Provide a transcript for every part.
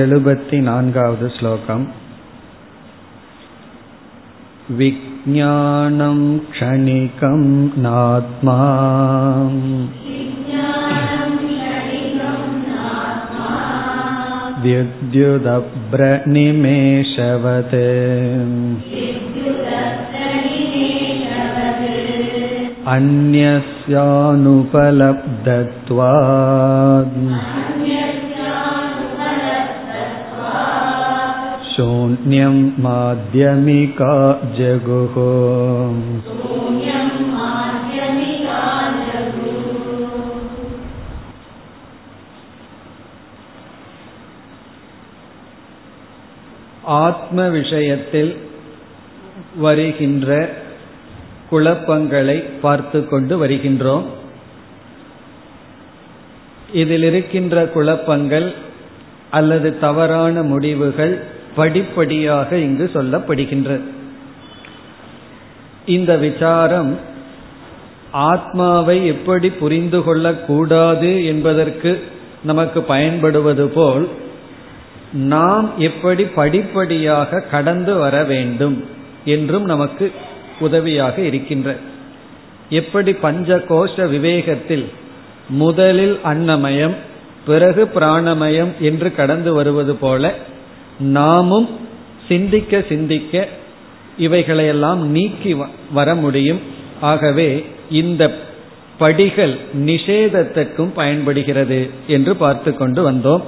एलुपति नान्गावद् श्लोकम् विज्ञानं क्षणिकं नात्मा विद्युदभ्रनिमेषवत् अन्यस्यानुपलब्धत्वात् शून्यं माध्यमिका जगुः ஆத்ம விஷயத்தில் வருகின்ற குழப்பங்களை பார்த்து கொண்டு வருகின்றோம் இதில் இருக்கின்ற குழப்பங்கள் அல்லது தவறான முடிவுகள் படிப்படியாக இங்கு சொல்லப்படுகின்றது இந்த விசாரம் ஆத்மாவை எப்படி புரிந்து கொள்ளக்கூடாது என்பதற்கு நமக்கு பயன்படுவது போல் நாம் எப்படி படிப்படியாக கடந்து வர வேண்டும் என்றும் நமக்கு உதவியாக இருக்கின்ற. எப்படி பஞ்ச கோஷ விவேகத்தில் முதலில் அன்னமயம் பிறகு பிராணமயம் என்று கடந்து வருவது போல நாமும் சிந்திக்க சிந்திக்க இவைகளையெல்லாம் நீக்கி வர முடியும். ஆகவே இந்த படிகள் நிஷேதத்திற்கும் பயன்படுகிறது என்று பார்த்து கொண்டு வந்தோம்.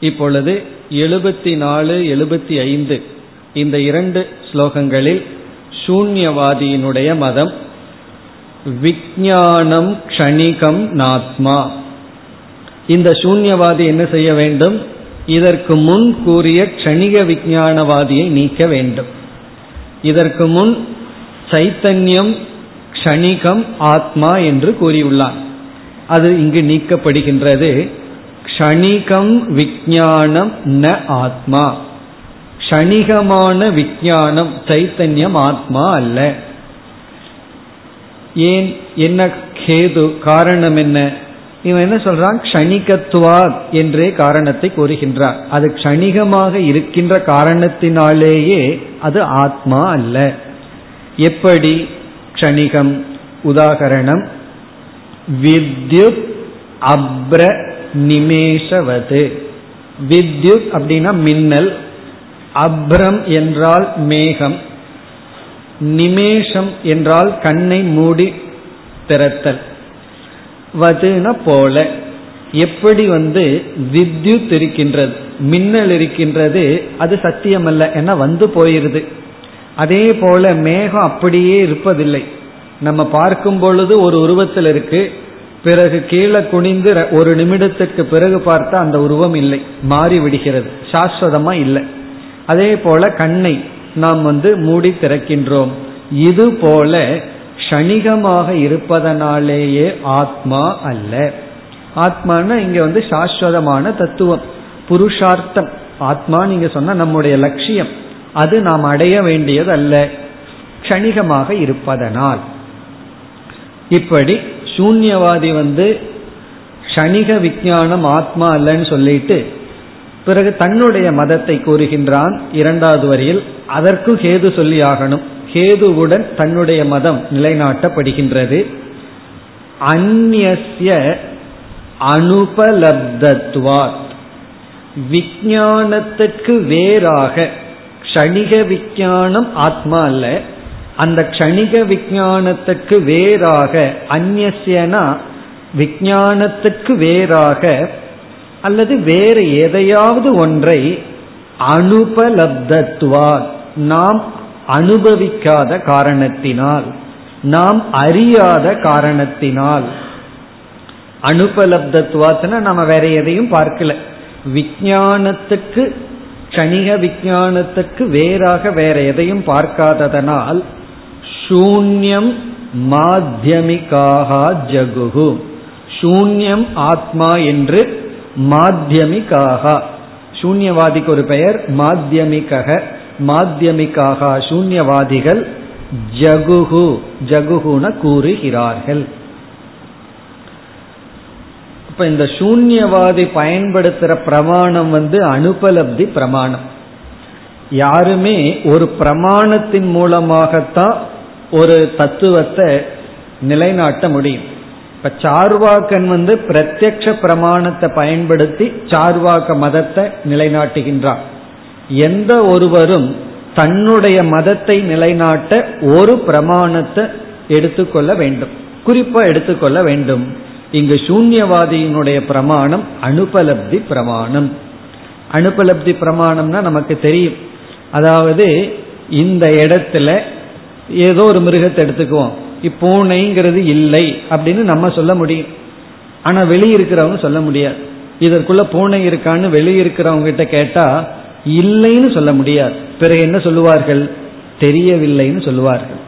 இப்பொழுது எழுபத்தி நாலு எழுபத்தி ஐந்து இந்த இரண்டு ஸ்லோகங்களில் சூன்யவாதியினுடைய மதம் விஜானம் க்ஷணிகம் நாத்மா. இந்த சூன்யவாதி என்ன செய்ய வேண்டும்? இதற்கு முன் கூறிய க்ஷணிக விஞ்ஞானவாதியை நீக்க வேண்டும். இதற்கு முன் சைத்தன்யம் க்ஷணிகம் ஆத்மா என்று கூறியுள்ளார். அது இங்கு நீக்கப்படுகின்றது. க்ஷணிகம் விஜானம் ந ஆத்மா. க்ஷணிகமான விஜானம் சைத்தன்யம் ஆத்மா அல்ல. ஏன்? என்ன கேது காரணம் என்ன? இவன் என்ன சொல்றான்? கணிகத்துவா என்றே காரணத்தை கூறுகின்றார் அது க்ஷணிகமாக இருக்கின்ற காரணத்தினாலேயே அது ஆத்மா அல்ல. எப்படி? க்ஷணிகம் உதாகரணம் வித்யுத் அப்ர நிமேஷவது. வித்யுத் அப்படின்னா மின்னல் அப்ரம் என்றால் மேகம் நிமேஷம் என்றால் கண்ணை மூடி திறத்தல். வதுன போல. எப்படி வந்து வித்யுத் இருக்கின்றது மின்னல் இருக்கின்றது அது சத்தியம் அல்ல ஏன்னா வந்து போயிருது. அதே போல மேகம் அப்படியே இருப்பதில்லை. நம்ம பார்க்கும் பொழுது ஒரு உருவத்தில் இருக்கு. பிறகு கீழே குனிந்து ஒரு நிமிடத்துக்கு பிறகு பார்த்தா அந்த உருவம் இல்லை. மாறி விடுகிறது. சாஸ்வதமா இல்லை. அதே போல கண்ணை நாம் வந்து மூடி திறக்கின்றோம். இது போல க்ஷணிகமாக இருப்பதனாலேயே ஆத்மா அல்ல. ஆத்மானா இங்க வந்து சாஸ்வதமான தத்துவம். புருஷார்த்தம். ஆத்மா நீங்க சொன்ன நம்முடைய லட்சியம். அது நாம் அடைய வேண்டியது அல்ல க்ஷணிகமாக இருப்பதனால். இப்படி சூன்யவாதி வந்து க்ஷணிக விஞ்ஞானம் ஆத்மா அல்லன்னு சொல்லிட்டு பிறகு தன்னுடைய மதத்தை கூறுகின்றான் இரண்டாவது வரியில். அதற்கும் ஹேது சொல்லி ஆகணும். கேதுவுடன் தன்னுடைய மதம் நிலைநாட்டப்படுகின்றது. அந்நிய அனுபலப்தத்வாத். விஞ்ஞானத்திற்கு வேறாக க்ஷணிக விஞ்ஞானம் ஆத்மா அல்ல. அந்த க்ஷணிக விஞ்ஞானத்துக்கு வேறாக அந்நியனா விஞ்ஞானத்துக்கு வேறாக அல்லது வேறு எதையாவது ஒன்றை அனுபலப்தத்துவார் நாம் அனுபவிக்காத காரணத்தினால் நாம் அறியாத காரணத்தினால். அனுபலப்தத்துவாத்துனா நம்ம வேற எதையும் பார்க்கல. விஞ்ஞானத்துக்கு கணிக விஞ்ஞானத்துக்கு வேறாக வேற எதையும் பார்க்காததனால் சூன்யம் மாத்தியமிகாக ஜகுகு சூன்யம் ஆத்மா என்று மாத்தியமிகாக சூன்யவாதிக்கு ஒரு பெயர் மாத்தியமிகக மாத்தியமிக்காக சூன்யவாதிகள் ஜகுகு ஜகுகுன கூறுகிறார்கள். இப்ப இந்த சூன்யவாதி பயன்படுத்துற பிரமாணம் வந்து அனுபலப்தி பிரமாணம். யாருமே ஒரு பிரமாணத்தின் மூலமாகத்தான் ஒரு தத்துவத்தை நிலைநாட்ட முடியும். இப்ப சார்வாக்கன் வந்து பிரத்யக்ஷ பிரமாணத்தை பயன்படுத்தி சார்வாக்க மதத்தை நிலைநாட்டுகின்றான். எந்த ஒருவரும் தன்னுடைய மதத்தை நிலைநாட்ட ஒரு பிரமாணத்தை எடுத்துக்கொள்ள வேண்டும். குறிப்பா எடுத்துக்கொள்ள வேண்டும். இங்கு சூன்யவாதியினுடைய பிரமாணம் அனுபலப்தி பிரமாணம். அனுபலப்தி பிரமாணம்னா நமக்கு தெரியும். அதாவது இந்த இடத்துல ஏதோ ஒரு மிருகத்தை எடுத்துக்குவோம். இப்பூனைங்கிறது இல்லை அப்படின்னு நம்ம சொல்ல முடியும். ஆனா வெளியிருக்கிறவங்க சொல்ல முடியாது. இதற்குள்ள பூனை இருக்கான்னு வெளியிருக்கிறவங்க கிட்ட கேட்டா இல்லைன்னு சொல்ல முடியாது. பிறகு என்ன சொல்லுவார்கள்? தெரியவில்லைன்னு சொல்லுவார்கள்.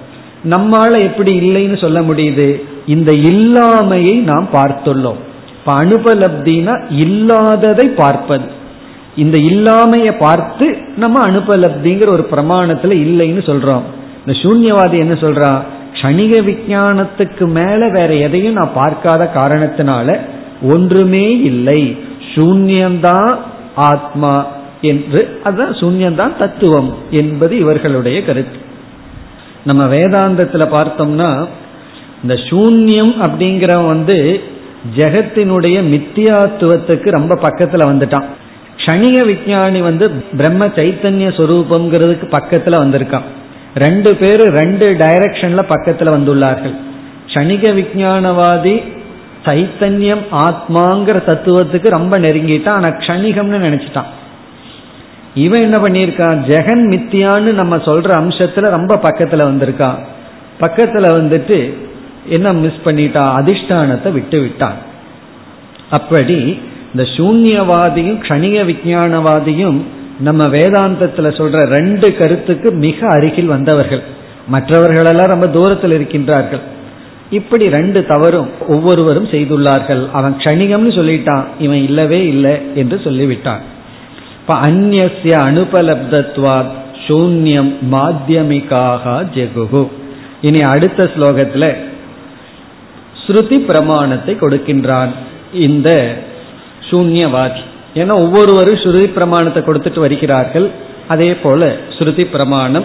நம்மால எப்படி இல்லைன்னு சொல்ல முடியுது? இந்த இல்லாமையை நாம் பார்த்துள்ளோம். இப்ப அனுபலப்தினா இல்லாததை பார்ப்பது. இந்த இல்லாமைய பார்த்து நம்ம அனுபலப்திங்கிற ஒரு பிரமாணத்துல இல்லைன்னு சொல்றோம். இந்த சூன்யவாதி என்ன சொல்றான் கணிக விஞ்ஞானத்துக்கு மேல வேற எதையும் நான் பார்க்காத காரணத்தினால ஒன்றுமே இல்லை. சூன்யம்தான் ஆத்மா. என்று. அதுதான் சூன்யந்தான் தத்துவம் என்பது இவர்களுடைய கருத்து. நம்ம வேதாந்தத்துல பார்த்தோம்னா இந்த சூன்யம் அப்படிங்கிற வந்து ஜெகத்தினுடைய மித்தியாத்துவத்துக்கு ரொம்ப பக்கத்துல வந்துட்டான். க்ஷணிக விஞ்ஞானி வந்து பிரம்ம சைத்தன்ய சொரூபம்ங்கிறதுக்கு பக்கத்துல வந்திருக்கான். ரெண்டு பேர் ரெண்டு டைரக்ஷன்ல பக்கத்துல வந்துள்ளார்கள். க்ஷணிக விஞ்ஞானவாதி சைத்தன்யம் ஆத்மாங்கிற தத்துவத்துக்கு ரொம்ப நெருங்கிட்டான். ஆனா க்ஷணிகம்னு நினைச்சிட்டான். இவன் என்ன பண்ணியிருக்கான்? ஜெகன் மித்தியான்னு நம்ம சொல்ற அம்சத்துல ரொம்ப பக்கத்துல வந்திருக்கான். பக்கத்துல வந்துட்டு என்ன மிஸ் பண்ணிட்டான்? அதிஷ்டானத்தை விட்டு விட்டான். அப்படி இந்த சூன்யவாதியும் கணிய விஞ்ஞானவாதியும் நம்ம வேதாந்தத்துல சொல்ற ரெண்டு கருத்துக்கு மிக அருகில் வந்தவர்கள். மற்றவர்களெல்லாம் ரொம்ப தூரத்தில் இருக்கின்றார்கள். இப்படி ரெண்டு தவறும் ஒவ்வொருவரும் செய்துள்ளார்கள். அவன் கணிகம்னு சொல்லிட்டான். இவன் இல்லவே இல்லை என்று சொல்லிவிட்டான். இப்ப அந்நிய அனுபலப்தத்வாத் சூன்யம் மாத்தியமிகாக ஜெகுகு இனி அடுத்த ஸ்லோகத்துல ஸ்ருதி பிரமாணத்தை கொடுக்கின்றான் இந்த சூன்யவாதி. ஏன்னா ஒவ்வொருவரும் ஸ்ருதி பிரமாணத்தை கொடுத்துட்டு வருகிறார்கள். அதே போல ஸ்ருதி பிரமாணம்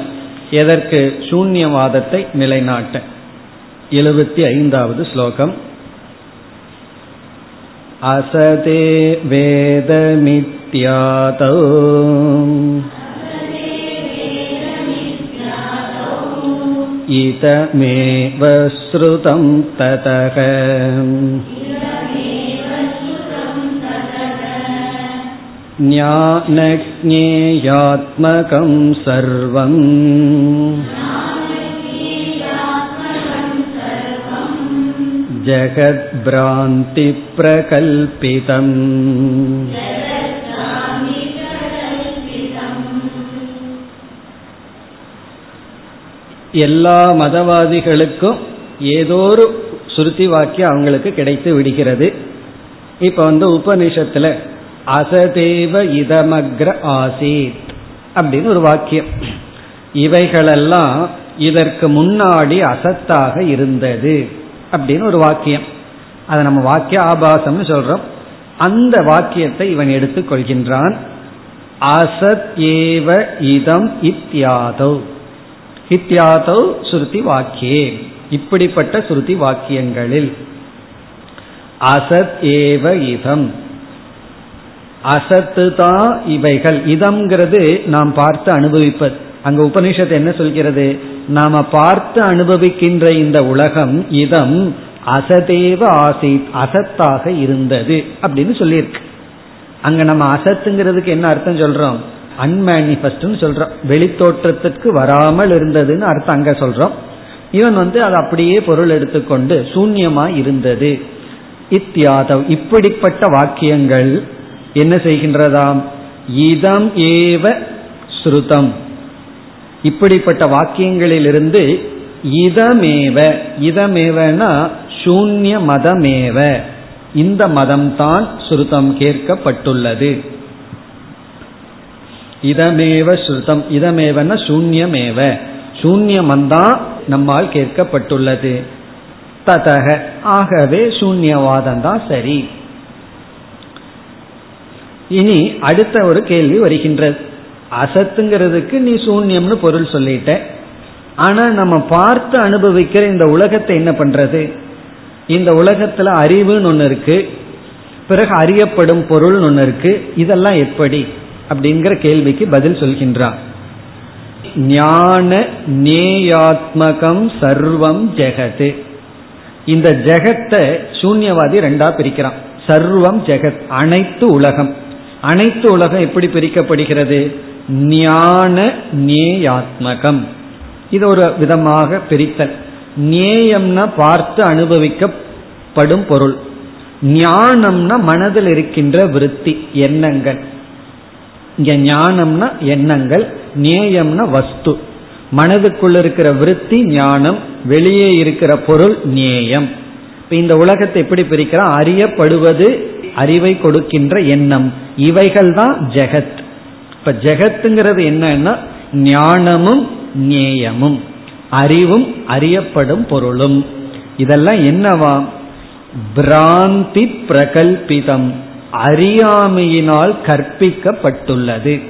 எதற்கு? சூன்யவாதத்தை நிலைநாட்ட. எழுபத்தி ஐந்தாவது ஸ்லோகம். அசதே मिथ्यातौ इदमेव श्रुतं ततः ज्ञानज्ञेयात्मकं सर्वम् जगद्भ्रान्तिप्रकल्पितम् எல்லா மதவாதிகளுக்கும் ஏதோ ஒரு சுருத்தி வாக்கியம் அவங்களுக்கு கிடைத்து விடுகிறது. இப்ப வந்து உபநிஷத்துல அசதேவ இதமக்ர ஆசீத் அப்படின்னு ஒரு வாக்கியம். இவைகளெல்லாம் இதற்கு முன்னாடி அசத்தாக இருந்தது அப்படின்னு ஒரு வாக்கியம். அதை நம்ம வாக்கிய ஆபாசம்னு சொல்றோம். அந்த வாக்கியத்தை இவன் எடுத்துக் கொள்கின்றான். அசத் ஏவ இதம் இத்தியாதோ இத்தியாதோ ஸ்ருதி வாக்கியே. இப்படிப்பட்ட சுருதி வாக்கியங்களில் அசத் ஏவ இதம். அசத்து தான் இவைகள். இதம்ங்கிறது நாம் பார்த்து அனுபவிப்பது அங்க உபனிஷத்து என்ன சொல்கிறது? நாம பார்த்து அனுபவிக்கின்ற இந்த உலகம் இதம் அசதேவ ஆசித் அசத்தாக இருந்தது அப்படின்னு சொல்லியிருக்கு. அங்க நம்ம அசத்துங்கிறதுக்கு என்ன அர்த்தம் சொல்றோம்? அன்மேனிஃபெஸ்ட்னு சொல்றோம். வெளித்தோற்றத்திற்கு வராமல் இருந்ததுன்னு அர்த்தம் அங்க சொல்றோம். இவன் வந்து அது அப்படியே பொருள் எடுத்துக்கொண்டு சூன்யமா இருந்தது. இத்தியாதவ் இப்படிப்பட்ட வாக்கியங்கள் என்ன செய்கின்றதாம்? இதம் ஏவ ஸ்ருதம். இப்படிப்பட்ட வாக்கியங்களிலிருந்து இதமேவ இதமேவனா சூன்ய மதமேவ. இந்த மதம்தான் ஸ்ருதம் கேட்கப்பட்டுள்ளது. இதமேவ ஸ்ருதம். இதமேவன சூன்யமேவ. சூன்யமந்தான் நம்மால் கேட்கப்பட்டுள்ளது. ததக. ஆகவே சூன்யவாதம் தான் சரி. இனி அடுத்த ஒரு கேள்வி வருகின்றது. அசத்துங்கிறதுக்கு நீ சூன்யம்னு பொருள் சொல்லிட்ட. ஆனா நம்ம பார்த்து அனுபவிக்கிற இந்த உலகத்தை என்ன பண்றது? இந்த உலகத்துல அறிவுன்னு ஒன்று இருக்கு. பிறகு அறியப்படும் பொருள்னு ஒன்று இருக்கு. இதெல்லாம் எப்படி? அப்படிங்கிற கேள்விக்கு பதில் சொல்கின்றார் ஞான நேயாத்மகம் சர்வம் ஜெகத்து இந்த ஜெகத்தை சூன்யவாதி ரெண்டா பிரிக்கிறான். சர்வம் ஜெகத் அனைத்து உலகம். அனைத்து உலகம் எப்படி பிரிக்கப்படுகிறது? ஞான நேயாத்மகம். இது ஒரு விதமாக பிரித்தல். நேயம்னா பார்த்து அனுபவிக்கப்படும் பொருள். ஞானம்னா மனதில் இருக்கின்ற விருத்தி எண்ணங்கள். இங்க ஞானம்னா எண்ணங்கள் நேயம்னா வஸ்து. மனதுக்குள்ள இருக்கிற விருத்தி ஞானம் வெளியே இருக்கிற பொருள் நேயம். இந்த உலகத்தை எப்படி பிரிக்கிறோம் அறியப்படுவது அறிவை கொடுக்கின்ற எண்ணம். இவைகள் தான் ஜெகத். இப்ப ஜெகத்துங்கிறது என்னன்னா ஞானமும் நேயமும். அறிவும் அறியப்படும் பொருளும். இதெல்லாம் என்னவா? பிராந்தி பிரகல்பிதம். அறியாமையினால் கற்பிக்கப்பட்டுள்ளது.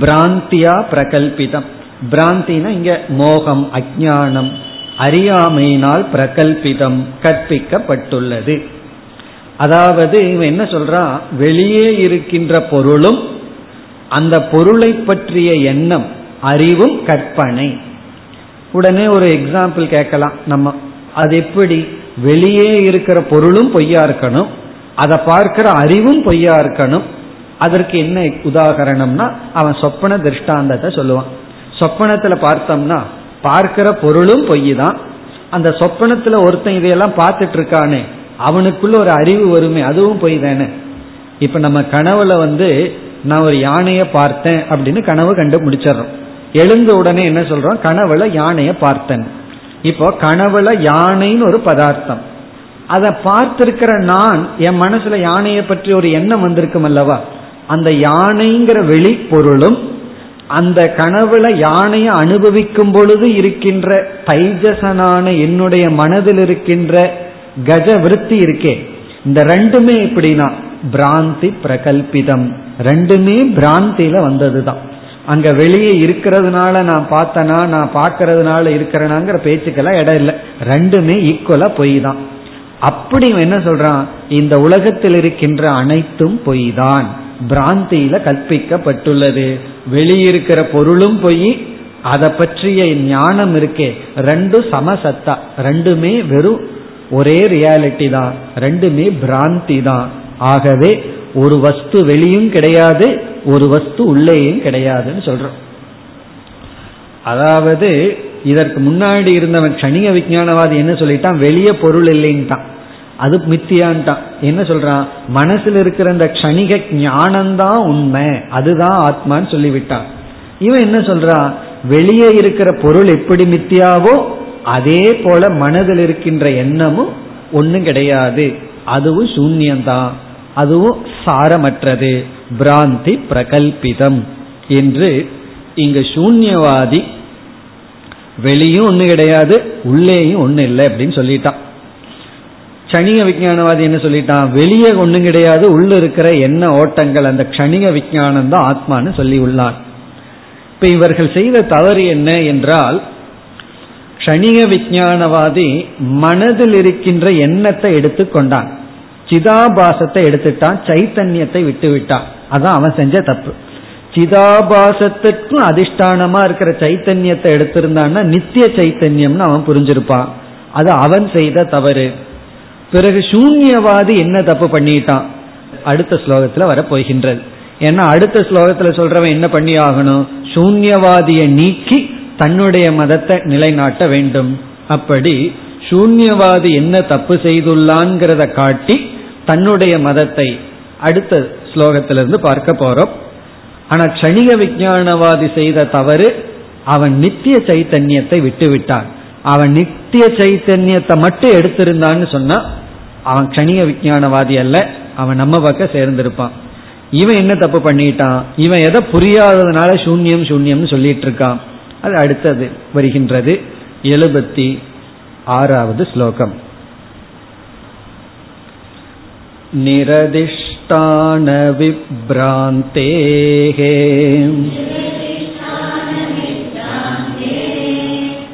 பிராந்தியா பிரகல்பிதம். பிராந்தினா இங்க மோகம் அஜானம் அறியாமையினால் பிரகல்பிதம் கற்பிக்கப்பட்டுள்ளது. அதாவது இவன் என்ன சொல்றான் வெளியே இருக்கின்ற பொருளும் அந்த பொருளை பற்றிய எண்ணம் அறிவும் கற்பனை. உடனே ஒரு எக்ஸாம்பிள் கேட்கலாம். நம்ம அது எப்படி? வெளியே இருக்கிற பொருளும் பொய்யா இருக்கணும்? அதை பார்க்கிற அறிவும் பொய்யா இருக்கணும். அதற்கு என்ன உதாகரணம்னா அவன் சொப்பன திருஷ்டாந்தத்தை சொல்லுவான். சொப்பனத்துல பார்த்தோம்னா பார்க்கிற பொருளும் பொய் தான் அந்த சொப்பனத்துல ஒருத்தன் இதையெல்லாம் பார்த்துட்டு இருக்கானே அவனுக்குள்ள ஒரு அறிவு வருமே அதுவும் பொய் தானே. இப்ப நம்ம கனவுல வந்து நான் ஒரு யானையை பார்த்தேன் அப்படின்னு கனவு கண்டு முடிச்சிடறோம். எழுந்த உடனே என்ன சொல்றோம்? கனவுல யானையை பார்த்தேன். இப்போ கனவுல யானைன்னு ஒரு பதார்த்தம். அதை பார்த்திருக்கிற நான் என் மனசுல யானையை பற்றி ஒரு எண்ணம் வந்திருக்கும் அல்லவா? அந்த யானைங்கிற வெளிப்பொருளும் அந்த கனவுல யானையை அனுபவிக்கும் பொழுது இருக்கின்ற தைஜசனான என்னுடைய மனதில் இருக்கின்ற கஜ விருத்தி இருக்கே. இந்த ரெண்டுமே எப்படின்னா பிராந்தி பிரகல்பிதம். ரெண்டுமே பிராந்தியில வந்ததுதான். அங்க வெளியே இருக்கிறதுனால நான் பார்த்தனா நான் பார்க்கறதுனால இருக்கிறனாங்கிற பேச்சுக்கெல்லாம் இடம் இல்லை. ரெண்டுமே ஈக்குவலா பொய் தான் அப்படி என்ன சொல்றான்? இந்த உலகத்தில் இருக்கின்ற அனைத்தும் பொய் தான் பிராந்தியில கற்பிக்கப்பட்டுள்ளது. வெளியிருக்கிற பொருளும் பொய். அதை பற்றிய ஞானம் இருக்கே. ரெண்டும் சமசத்தா. ரெண்டுமே வெறும் ஒரே ரியாலிட்டி தான். ரெண்டுமே பிராந்தி தான். ஆகவே ஒரு வஸ்து வெளியும் கிடையாது ஒரு வஸ்து உள்ளேயும் கிடையாதுன்னு சொல்றோம் அதாவது இதற்கு முன்னாடி இருந்தவன் கணிக விஞ்ஞானவாதி என்ன சொல்லிட்டான்? வெளியே பொருள் இல்லைன்ட்டான். அது மித்தியான்ட்டான். என்ன சொல்றான் மனசுல இருக்கிற அந்த கணிக ஞானம்தான் உண்மை. அதுதான் ஆத்மான்னு சொல்லிவிட்டான் இவன் என்ன சொல்றான் வெளியே இருக்கிற பொருள் எப்படி மித்தியாவோ அதே போல மனதில் இருக்கின்ற எண்ணமும் ஒன்றும் கிடையாது. அதுவும் சூன்யம்தான் அதுவும் சாரமற்றது. பிராந்தி பிரகல்பிதம் என்று இங்கு சூன்யவாதி வெளியும் ஒன்றும் கிடையாது உள்ளேயும் ஒன்றும் இல்லை அப்படின்னு சொல்லிட்டான். கணிக விஜயானவாதி என்ன சொல்லிட்டான்? வெளியே ஒன்றும் கிடையாது உள்ள இருக்கிற என்ன ஓட்டங்கள் அந்த கணிக விஜயானம் தான் ஆத்மான்னு சொல்லி உள்ளான் இப்ப இவர்கள் செய்த தவறு என்ன என்றால் கணிக விஞ்ஞானவாதி மனதில் இருக்கின்ற எண்ணத்தை எடுத்துக்கொண்டான் சிதாபாசத்தை எடுத்துட்டான் சைத்தன்யத்தை விட்டு விட்டான். அதான் அவன் செஞ்ச தப்பு. சிதாபாசத்திற்கும் அதிஷ்டானமா இருக்கிற சைத்தன்யத்தை எடுத்திருந்தான்னா நித்திய சைத்தன்யம்னு அவன் புரிஞ்சிருப்பான். அது அவன் செய்த தவறு. பிறகு சூன்யவாதி என்ன தப்பு பண்ணிட்டான்? அடுத்த ஸ்லோகத்தில் வர போகின்றது ஏன்னா அடுத்த ஸ்லோகத்தில் சொல்றவன் என்ன பண்ணி ஆகணும் சூன்யவாதியை நீக்கி தன்னுடைய மதத்தை நிலைநாட்ட வேண்டும். அப்படி சூன்யவாதி என்ன தப்பு செய்துள்ளான்கிறத காட்டி தன்னுடைய மதத்தை அடுத்த ஸ்லோகத்திலிருந்து பார்க்க போறோம். ஆனா கணிக விஞ்ஞானவாதி செய்த தவறு அவன் நித்திய சைத்தன்யத்தை விட்டுவிட்டான். அவன் நித்திய சைத்தன்யத்தை மட்டும் எடுத்திருந்தான்னு சொன்னா அவன் கணிக விஞ்ஞானவாதி அல்ல அவன் நம்ம பக்கம் சேர்ந்திருப்பான். இவன் என்ன தப்பு பண்ணிட்டான்? இவன் எதை புரியாததுனால சூன்யம் சூன்யம்னு சொல்லிட்டு இருக்கான். அது அடுத்தது வருகின்றது எழுபத்தி ஆறாவது ஸ்லோகம். நிரதிஷ்டானந்தம்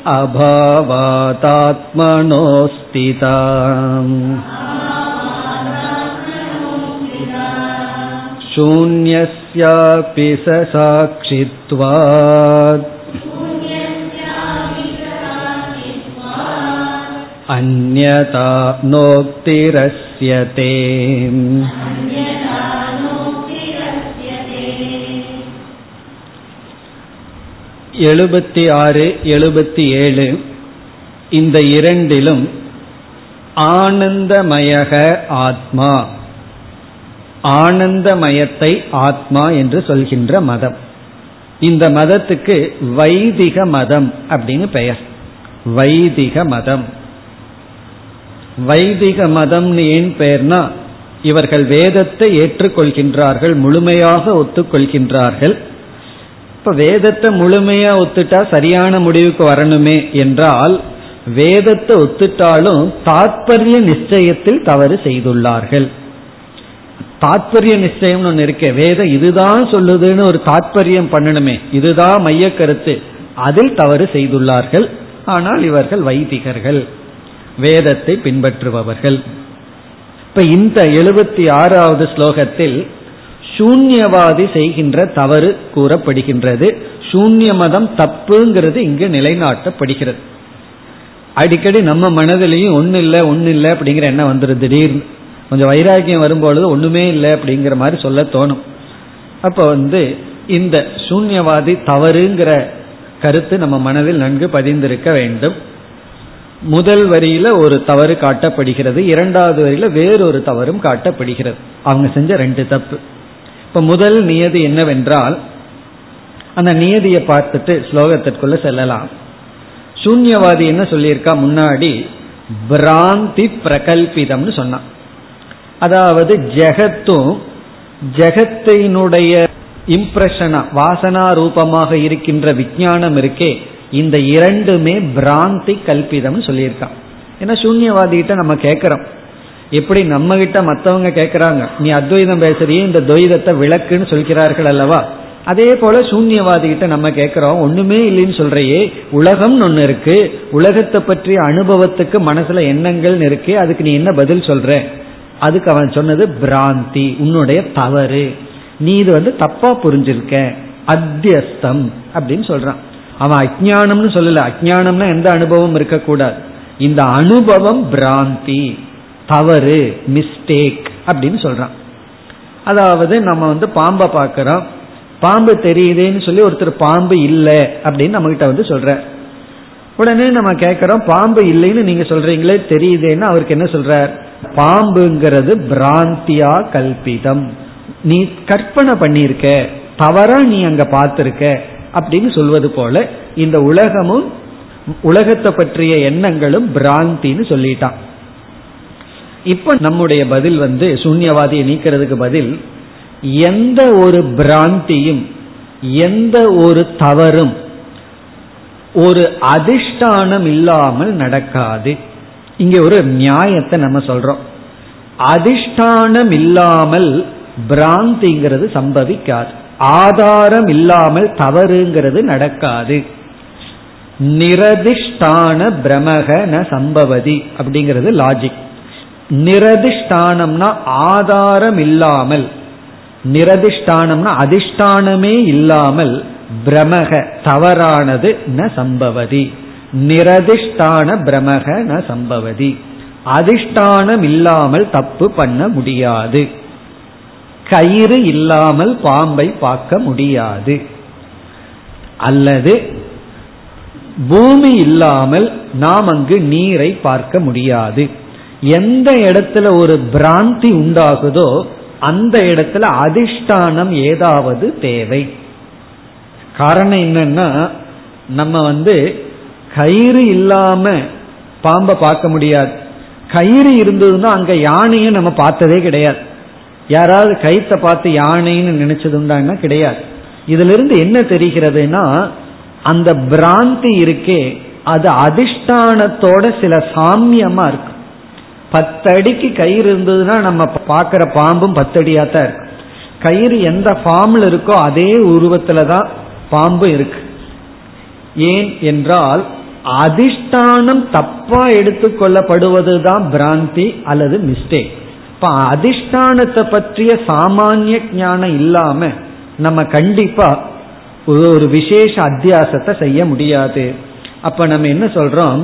निरधिष्ठानविभ्रान्तेः अभावातात्मनो स्थिता शून्यस्यापि स साक्षित्वात् अन्यता नोक्तिरस्यते எழுபத்தி ஆறு எழுபத்தி ஏழு. இந்த இரண்டிலும் ஆனந்தமயக ஆத்மா. ஆனந்தமயத்தை ஆத்மா என்று சொல்கின்ற மதம். இந்த மதத்துக்கு வைதிக மதம் அப்படின்னு பெயர். வைதிக மதம். வைதிக மதம்னு ஏன் பெயர்னா இவர்கள் வேதத்தை ஏற்றுக்கொள்கின்றார்கள் முழுமையாக ஒத்துக்கொள்கின்றார்கள். இப்ப வேதத்தை முழுமையா ஒத்துட்டா சரியான முடிவுக்கு வரணுமே என்றால் வேதத்தை ஒத்துட்டாலும் தாத்பரிய நிச்சயத்தில் தவறு செய்துள்ளார்கள். தாத்பரிய நிச்சயம் ஒன்று இருக்கே வேதம் இதுதான் சொல்லுதுன்னு ஒரு தாத்பரியம் பண்ணணுமே இதுதான் மைய கருத்து அதில் தவறு செய்துள்ளார்கள். ஆனால் இவர்கள் வைதிகர்கள் வேதத்தை பின்பற்றுபவர்கள். இப்ப இந்த எழுபத்தி ஆறாவது ஸ்லோகத்தில் சூன்யவாதி செய்கின்ற தவறு கூறப்படுகின்றது. சூன்ய மதம் தப்புங்கிறது இங்கு நிலைநாட்டப்படுகிறது. அடிக்கடி நம்ம மனதிலையும் ஒன்றும் இல்லை ஒன்னு இல்லை அப்படிங்கிற எண்ணம் வந்துடும் திடீர்னு. கொஞ்சம் வைராக்கியம் வரும்பொழுது ஒண்ணுமே இல்லை அப்படிங்கிற மாதிரி சொல்ல தோணும். அப்ப வந்து இந்த சூன்யவாதி தவறுங்கிற கருத்து நம்ம மனதில் நன்கு பதிந்திருக்க வேண்டும். முதல் வரியில ஒரு தவறு காட்டப்படுகிறது இரண்டாவது வரியில வேறொரு தவறும் காட்டப்படுகிறது. அவங்க செஞ்ச ரெண்டு தப்பு. இப்ப முதல் நியதி என்னவென்றால் அந்த நியதியை பார்த்துட்டு ஸ்லோகத்திற்குள்ள செல்லலாம். சூன்யவாதி என்ன சொல்லியிருக்கா முன்னாடி? பிராந்தி பிரகல்பிதம்னு சொன்னான். அதாவது ஜெகத்தும் ஜெகத்தினுடைய இம்ப்ரெஷனா வாசனா ரூபமாக இருக்கின்ற விஞ்ஞானம் இருக்கே இந்த இரண்டுமே பிராந்தி கல்பிதம்னு சொல்லியிருக்கான். ஏன்னா சூன்யவாதிகிட்ட நம்ம கேட்கிறோம். எப்படி நம்ம கிட்ட மற்றவங்க கேட்கறாங்க நீ அத்வைதம் பேசுறியே இந்த துவைதத்தை விளக்குன்னு சொல்கிறார்கள் அல்லவா? அதே போல சூன்யவாதி கிட்ட நம்ம கேட்கிறோம் ஒண்ணுமே இல்லைன்னு சொல்றையே உலகம்னு ஒன்னு இருக்கு. உலகத்தை பற்றிய அனுபவத்துக்கு மனசுல எண்ணங்கள் இருக்கு அதுக்கு நீ என்ன பதில் சொல்ற? அதுக்கு அவன் சொன்னது பிராந்தி உன்னுடைய தவறு. நீ இது வந்து தப்பா புரிஞ்சிருக்க. அத்தியஸ்தம் அப்படின்னு சொல்றான். அவன் அஜானம்னு சொல்லல. அஜானம்னா எந்த அனுபவம் இருக்கக்கூடாது. இந்த அனுபவம் பிராந்தி. தவறு மிஸ்டேக் அப்படின்னு சொல்றான். அதாவது நம்ம வந்து பாம்பை பார்க்கிறோம். பாம்பு தெரியுதேன்னு சொல்லி ஒருத்தர் பாம்பு இல்லை அப்படின்னு நம்ம கிட்ட வந்து சொல்ற. உடனே நம்ம கேட்கிறோம் பாம்பு இல்லைன்னு நீங்க சொல்றீங்களே தெரியுதேன்னு அவருக்கு என்ன சொல்றார்? பாம்புங்கிறது பிராந்தியா கல்பிதம். நீ கற்பனை பண்ணியிருக்க தவறா நீ அங்க பார்த்திருக்க அப்படின்னு சொல்வது போல இந்த உலகமும் உலகத்தை பற்றிய எண்ணங்களும் பிராந்தின்னு சொல்லிட்டான். இப்ப நம்முடைய பதில் வந்து சூன்யவாதியை நீக்கிறதுக்கு பதில் எந்த ஒரு பிராந்தியும் எந்த ஒரு தவறும் ஒரு அதிஷ்டானம் இல்லாமல் நடக்காது. இங்க ஒரு நியாயத்தை நம்ம சொல்றோம். அதிஷ்டானம் இல்லாமல் பிராந்திங்கிறது சம்பவிக்காது. ஆதாரம் இல்லாமல் தவறுங்கிறது நடக்காது. நிரதிஷ்டான பிரமக ந சம்பவதி அப்படிங்கிறது லாஜிக் நிரதிஷ்டானம்னா ஆதாரம் இல்லாமல் நிரதிஷ்டானம்னா அதிஷ்டானமே இல்லாமல் பிரமக தவறானது ந சம்பவதி. நிரதிஷ்டான பிரமக ந சம்பவதி. அதிஷ்டானம் இல்லாமல் தப்பு பண்ண முடியாது. கயிறு இல்லாமல் பாம்பை பார்க்க முடியாது. அல்லது பூமி இல்லாமல் நாம் அங்கு நீரை பார்க்க முடியாது. எந்த இடத்துல ஒரு பிராந்தி உண்டாகுதோ அந்த இடத்துல அதிஷ்டானம் ஏதாவது தேவை. காரணம் என்னன்னா நம்ம வந்து கயிறு இல்லாம பாம்பை பார்க்க முடியாது. கயிறு இருந்ததுன்னா அங்க யானையை நம்ம பார்த்ததே கிடையாது. யாராவது கயிற்றை பார்த்து யானைன்னு நினைச்சதுண்டான்னா கிடையாது. இதுல இருந்து என்ன தெரிகிறதுனா அந்த பிராந்தி இருக்கே அது அதிஷ்டானத்தோட சில சாமியமா இருக்கு பத்தடிக்கு கயிறு இருந்ததுன்னா நம்ம பார்க்குற பாம்பும் பத்தடியா தான் இருக்கு. கயிறு எந்த ஃபார்ம்ல இருக்கோ அதே உருவத்துல தான் பாம்பு இருக்கு. ஏன் என்றால் அதிஷ்டானம் தப்பா எடுத்துக்கொள்ளப்படுவதுதான் பிராந்தி அல்லது மிஸ்டேக் இப்ப அதிஷ்டானத்தை பற்றிய சாமானிய ஞானம் இல்லாம நம்ம கண்டிப்பா ஒரு விசேஷ அத்தியாசத்தை செய்ய முடியாது. அப்ப நம்ம என்ன சொல்றோம்?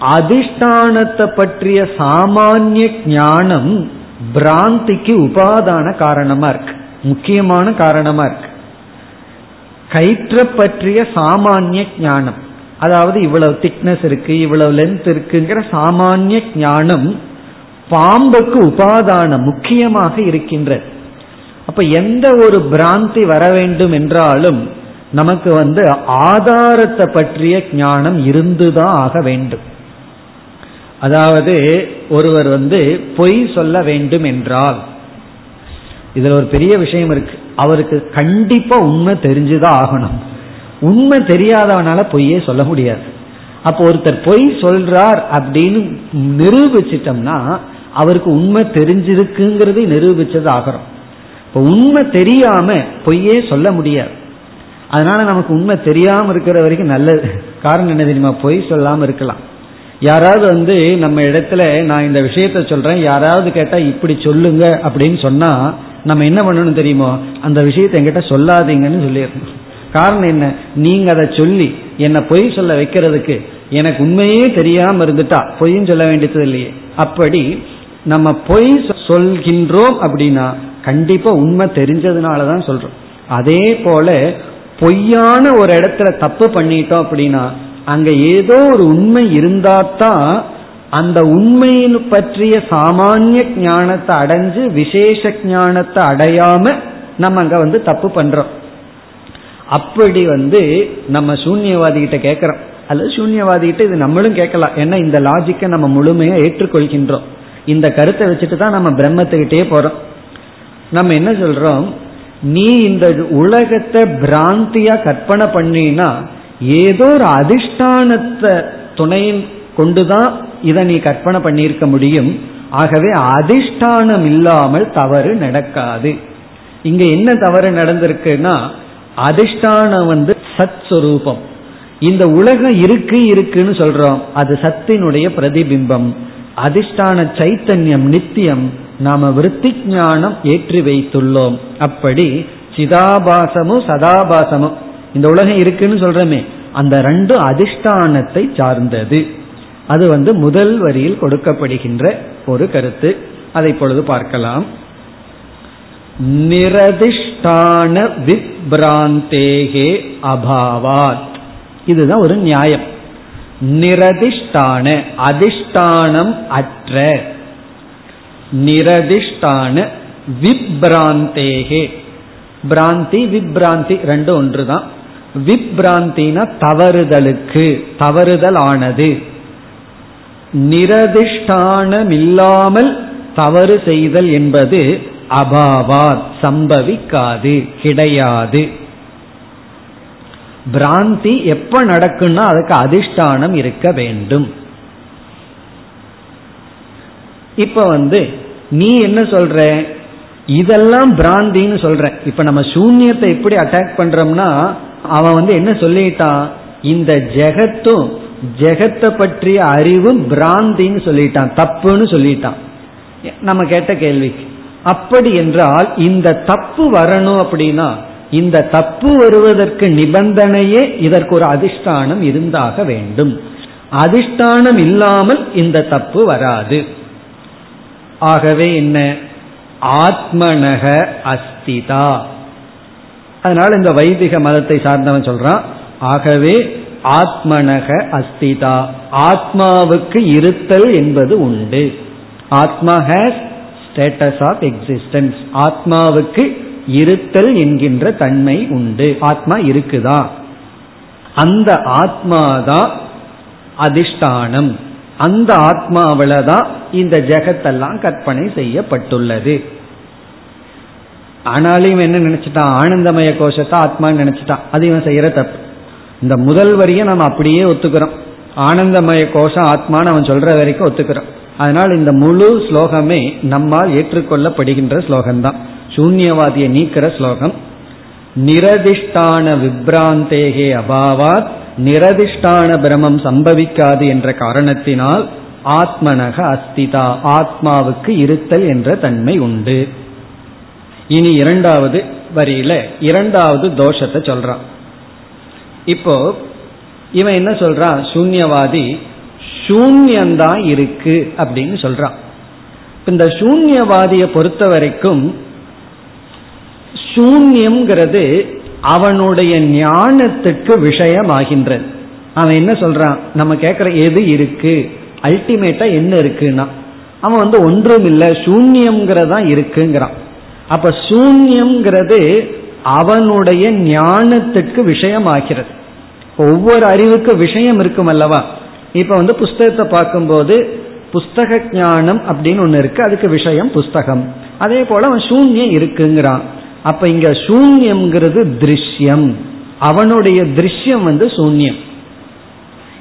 அதிஷ்டானத்தை பற்றிய சாமானிய ஞானம் பிராந்திக்கு உபாதான காரணமா இருக்கு. முக்கியமான காரணமா இருக்கு. கயிற்ற பற்றிய சாமானிய ஞானம். அதாவது இவ்வளவு திக்னஸ் இருக்கு இவ்வளவு லென்த் இருக்குங்கிற சாமானிய ஞானம் பாம்புக்கு உபாதானம் முக்கியமாக இருக்கின்றது. அப்ப எந்த ஒரு பிராந்தி வர வேண்டும் என்றாலும் நமக்கு வந்து ஆதாரத்தை பற்றிய ஞானம் இருந்துதான் ஆக வேண்டும். அதாவது ஒருவர் வந்து பொய் சொல்ல வேண்டும் என்றால். இதுல ஒரு பெரிய விஷயம் இருக்கு. அவருக்கு கண்டிப்பா உண்மை தெரிஞ்சுதான் ஆகணும். உண்மை தெரியாதவனால பொய்யே சொல்ல முடியாது. அப்போ ஒருத்தர் பொய் சொல்றார் அப்படின்னு நிரூபிச்சிட்டோம்னா அவருக்கு உண்மை தெரிஞ்சிருக்குங்கிறது நிரூபிச்சது ஆகிறோம் இப்போ உண்மை தெரியாம பொய்யே சொல்ல முடியாது. அதனால நமக்கு உண்மை தெரியாம இருக்கிற வரைக்கும் நல்லது. காரணம் என்ன தெரியுமா? பொய் சொல்லாம இருக்கலாம். யாராவது வந்து நம்ம இடத்துல நான் இந்த விஷயத்த சொல்றேன் யாராவது கேட்டா இப்படி சொல்லுங்க அப்படின்னு சொன்னா நம்ம என்ன பண்ணணும் தெரியுமோ அந்த விஷயத்தை எங்கிட்ட சொல்லாதீங்கன்னு சொல்லிடணும். காரணம் என்ன? நீங்க அதை சொல்லி என்னை பொய் சொல்ல வைக்கிறதுக்கு எனக்கு உண்மையே தெரியாம இருந்துட்டா பொய்யும் சொல்ல வேண்டியது இல்லையே. அப்படி நம்ம பொய் சொல்கின்றோம் அப்படின்னா கண்டிப்பா உண்மை தெரிஞ்சதுனாலதான் சொல்றோம். அதே போல பொய்யான ஒரு இடத்துல தப்பு பண்ணிட்டோம் அப்படின்னா அங்க ஏதோ ஒரு உண்மை இருந்தாதான் அந்த உண்மையின் பற்றிய சாமானிய ஞானத்தை அடைஞ்சு விசேஷ ஞானத்தை அடையாம நம்ம அங்க வந்து தப்பு பண்றோம். அப்படி வந்து நம்ம சூன்யவாதி கிட்ட கேட்கிறோம். அல்லது சூன்யவாதி கிட்ட இது நம்மளும் கேட்கலாம். ஏன்னா இந்த லாஜிக்கை நம்ம முழுமையா ஏற்றுக்கொள்கின்றோம். இந்த கருத்தை வச்சுட்டு தான் நம்ம பிரம்மத்துக்கிட்டே போறோம். நம்ம என்ன சொல்றோம்? நீ இந்த உலகத்தை பிராந்தியா கற்பனை பண்ணினா ஏதோ ஒரு அதிஷ்டானத்தை துணையின் கொண்டுதான் இதை நீ கற்பனை பண்ணியிருக்க முடியும். ஆகவே அதிஷ்டானம் இல்லாமல் தவறு நடக்காது. இங்க என்ன தவறு நடந்திருக்குன்னா அதிஷ்டானம் வந்து சத் சுரூபம் இந்த உலகம் இருக்கு இருக்குன்னு சொல்றோம். அது சத்தினுடைய பிரதிபிம்பம். அதிஷ்டான சைத்தன்யம் நித்தியம் நாம விருத்தி ஞானம் ஏற்றி வைத்துள்ளோம். அப்படி சிதாபாசமும் சதாபாசமும் இந்த உலகம் இருக்குன்னு சொல்றமே. அந்த ரெண்டு அதிஷ்டானத்தை சார்ந்தது. அது வந்து முதல் வரியில் கொடுக்கப்படுகின்ற ஒரு கருத்து. அதை பொழுது பார்க்கலாம். நிரதிஷ்டான விப்ராந்தேகே அபாவாத். இதுதான் ஒரு நியாயம். நிரதிஷ்டான அதிஷ்டானம் அற்ற. நிரதிஷ்டான விப்ராந்தேகே. பிராந்தி விப்ராந்தி ரெண்டு ஒன்று தான் விப்ராந்தினா தவறுதலுக்கு தவறுதல் ஆனது நிரதிஷ்டானமில்லாமல் தவறு செய்தல் என்பது அபாவாத் சம்பவிக்காது கிடையாது. பிராந்தி எப்ப நடக்கும்னா அதுக்கு அதிஷ்டானம் இருக்க வேண்டும். இப்ப வந்து நீ என்ன சொல்ற? இதெல்லாம் பிராந்தின்னு சொல்ற. இப்ப நம்ம சூன்யத்தை எப்படி அட்டாக் பண்றோம்னா அவன் வந்து என்ன சொல்லிட்டான்? இந்த ஜெகத்தும் ஜெகத்தை பற்றிய அறிவும் பிராந்தின்னு சொல்லிட்டான் தப்புன்னு சொல்லிட்டான். நம்ம கேட்ட கேள்விக்கு அப்படி என்றால் இந்த தப்பு வரணும் அப்படின்னா இந்த தப்பு வருவதற்கு நிபந்தனையே இதற்கு ஒரு அதிஷ்டானம் இருந்தாக வேண்டும். அதிஷ்டானம் இல்லாமல் இந்த தப்பு வராது. ஆகவே என்ன? ஆத்மனக அஸ்திதா. அதனால இந்த வைதிக மதத்தை சார்ந்தவன் சொல்றான் ஆகவே ஆத்மனக அஸ்திதா ஆத்மாவுக்கு இருத்தல் என்பது உண்டு. ஆத்மா ஹேஸ் ஸ்டேட்டஸ் ஆஃப் எக்ஸிஸ்டன்ஸ் ஆத்மாவுக்கு இருத்தல் என்கின்ற தன்மை உண்டு. ஆத்மா இருக்குதா? அந்த ஆத்மாதான் அதிஷ்டானம். அந்த ஆத்மாவில தான் இந்த ஜெகத்தெல்லாம் கற்பனை செய்யப்பட்டுள்ளது. ஆனாலும் என்ன நினைச்சிட்டான்? ஆனந்தமய கோஷத்தை ஆத்மான்னு நினைச்சிட்டான். அது இவன் செய்யற தப்பு. இந்த முதல் வரியை நம்ம அப்படியே ஒத்துக்கிறோம். ஆனந்தமய கோஷம் ஆத்மான்னு அவன் சொல்ற வரைக்கும் ஒத்துக்கிறோம். அதனால் இந்த முழு ஸ்லோகமே நம்மால் ஏற்றுக்கொள்ளப்படுகின்ற ஸ்லோகம்தான். சூன்யவாதியை நீக்கிற ஸ்லோகம். நிரதிஷ்டான விப்ராந்தேகே அபாவாத் நிரதிஷ்டான பிரமம் சம்பவிக்காது என்ற காரணத்தினால் ஆத்மனக அஸ்திதா ஆத்மாவுக்கு இருத்தல் என்ற தன்மை உண்டு. இனி இரண்டாவது வரியில இரண்டாவது தோஷத்தை சொல்றான். இப்போ இவன் என்ன சொல்றான்? சூன்யவாதி சூன்யந்தான் இருக்கு அப்படின்னு சொல்றான். இந்த சூன்யவாதியை பொறுத்த வரைக்கும் சூன்யம்ங்கிறது அவனுடைய ஞானத்துக்கு விஷயமாகின்றது. அவன் என்ன சொல்றான்? நம்ம கேட்கிற எது இருக்கு? அல்டிமேட்டா என்ன இருக்குன்னா அவன் வந்து ஒன்றும் இல்லை சூன்யம்ங்கிறதா இருக்குங்கிறான். அப்ப சூன்யம்ங்கிறது அவனுடைய ஞானத்துக்கு விஷயம் ஆகிறது ஒவ்வொரு அறிவுக்கு விஷயம் இருக்கும் அல்லவா? இப்ப வந்து புஸ்தகத்தை பார்க்கும்போது புஸ்தக ஞானம் அப்படின்னு ஒன்று இருக்கு. அதுக்கு விஷயம் புஸ்தகம். அதே போல அவன் சூன்யம் இருக்குங்கிறான். அப்ப இங்க சூன்யம்ங்கிறது திருஷ்யம். அவனுடைய திருஷ்யம் வந்து சூன்யம்.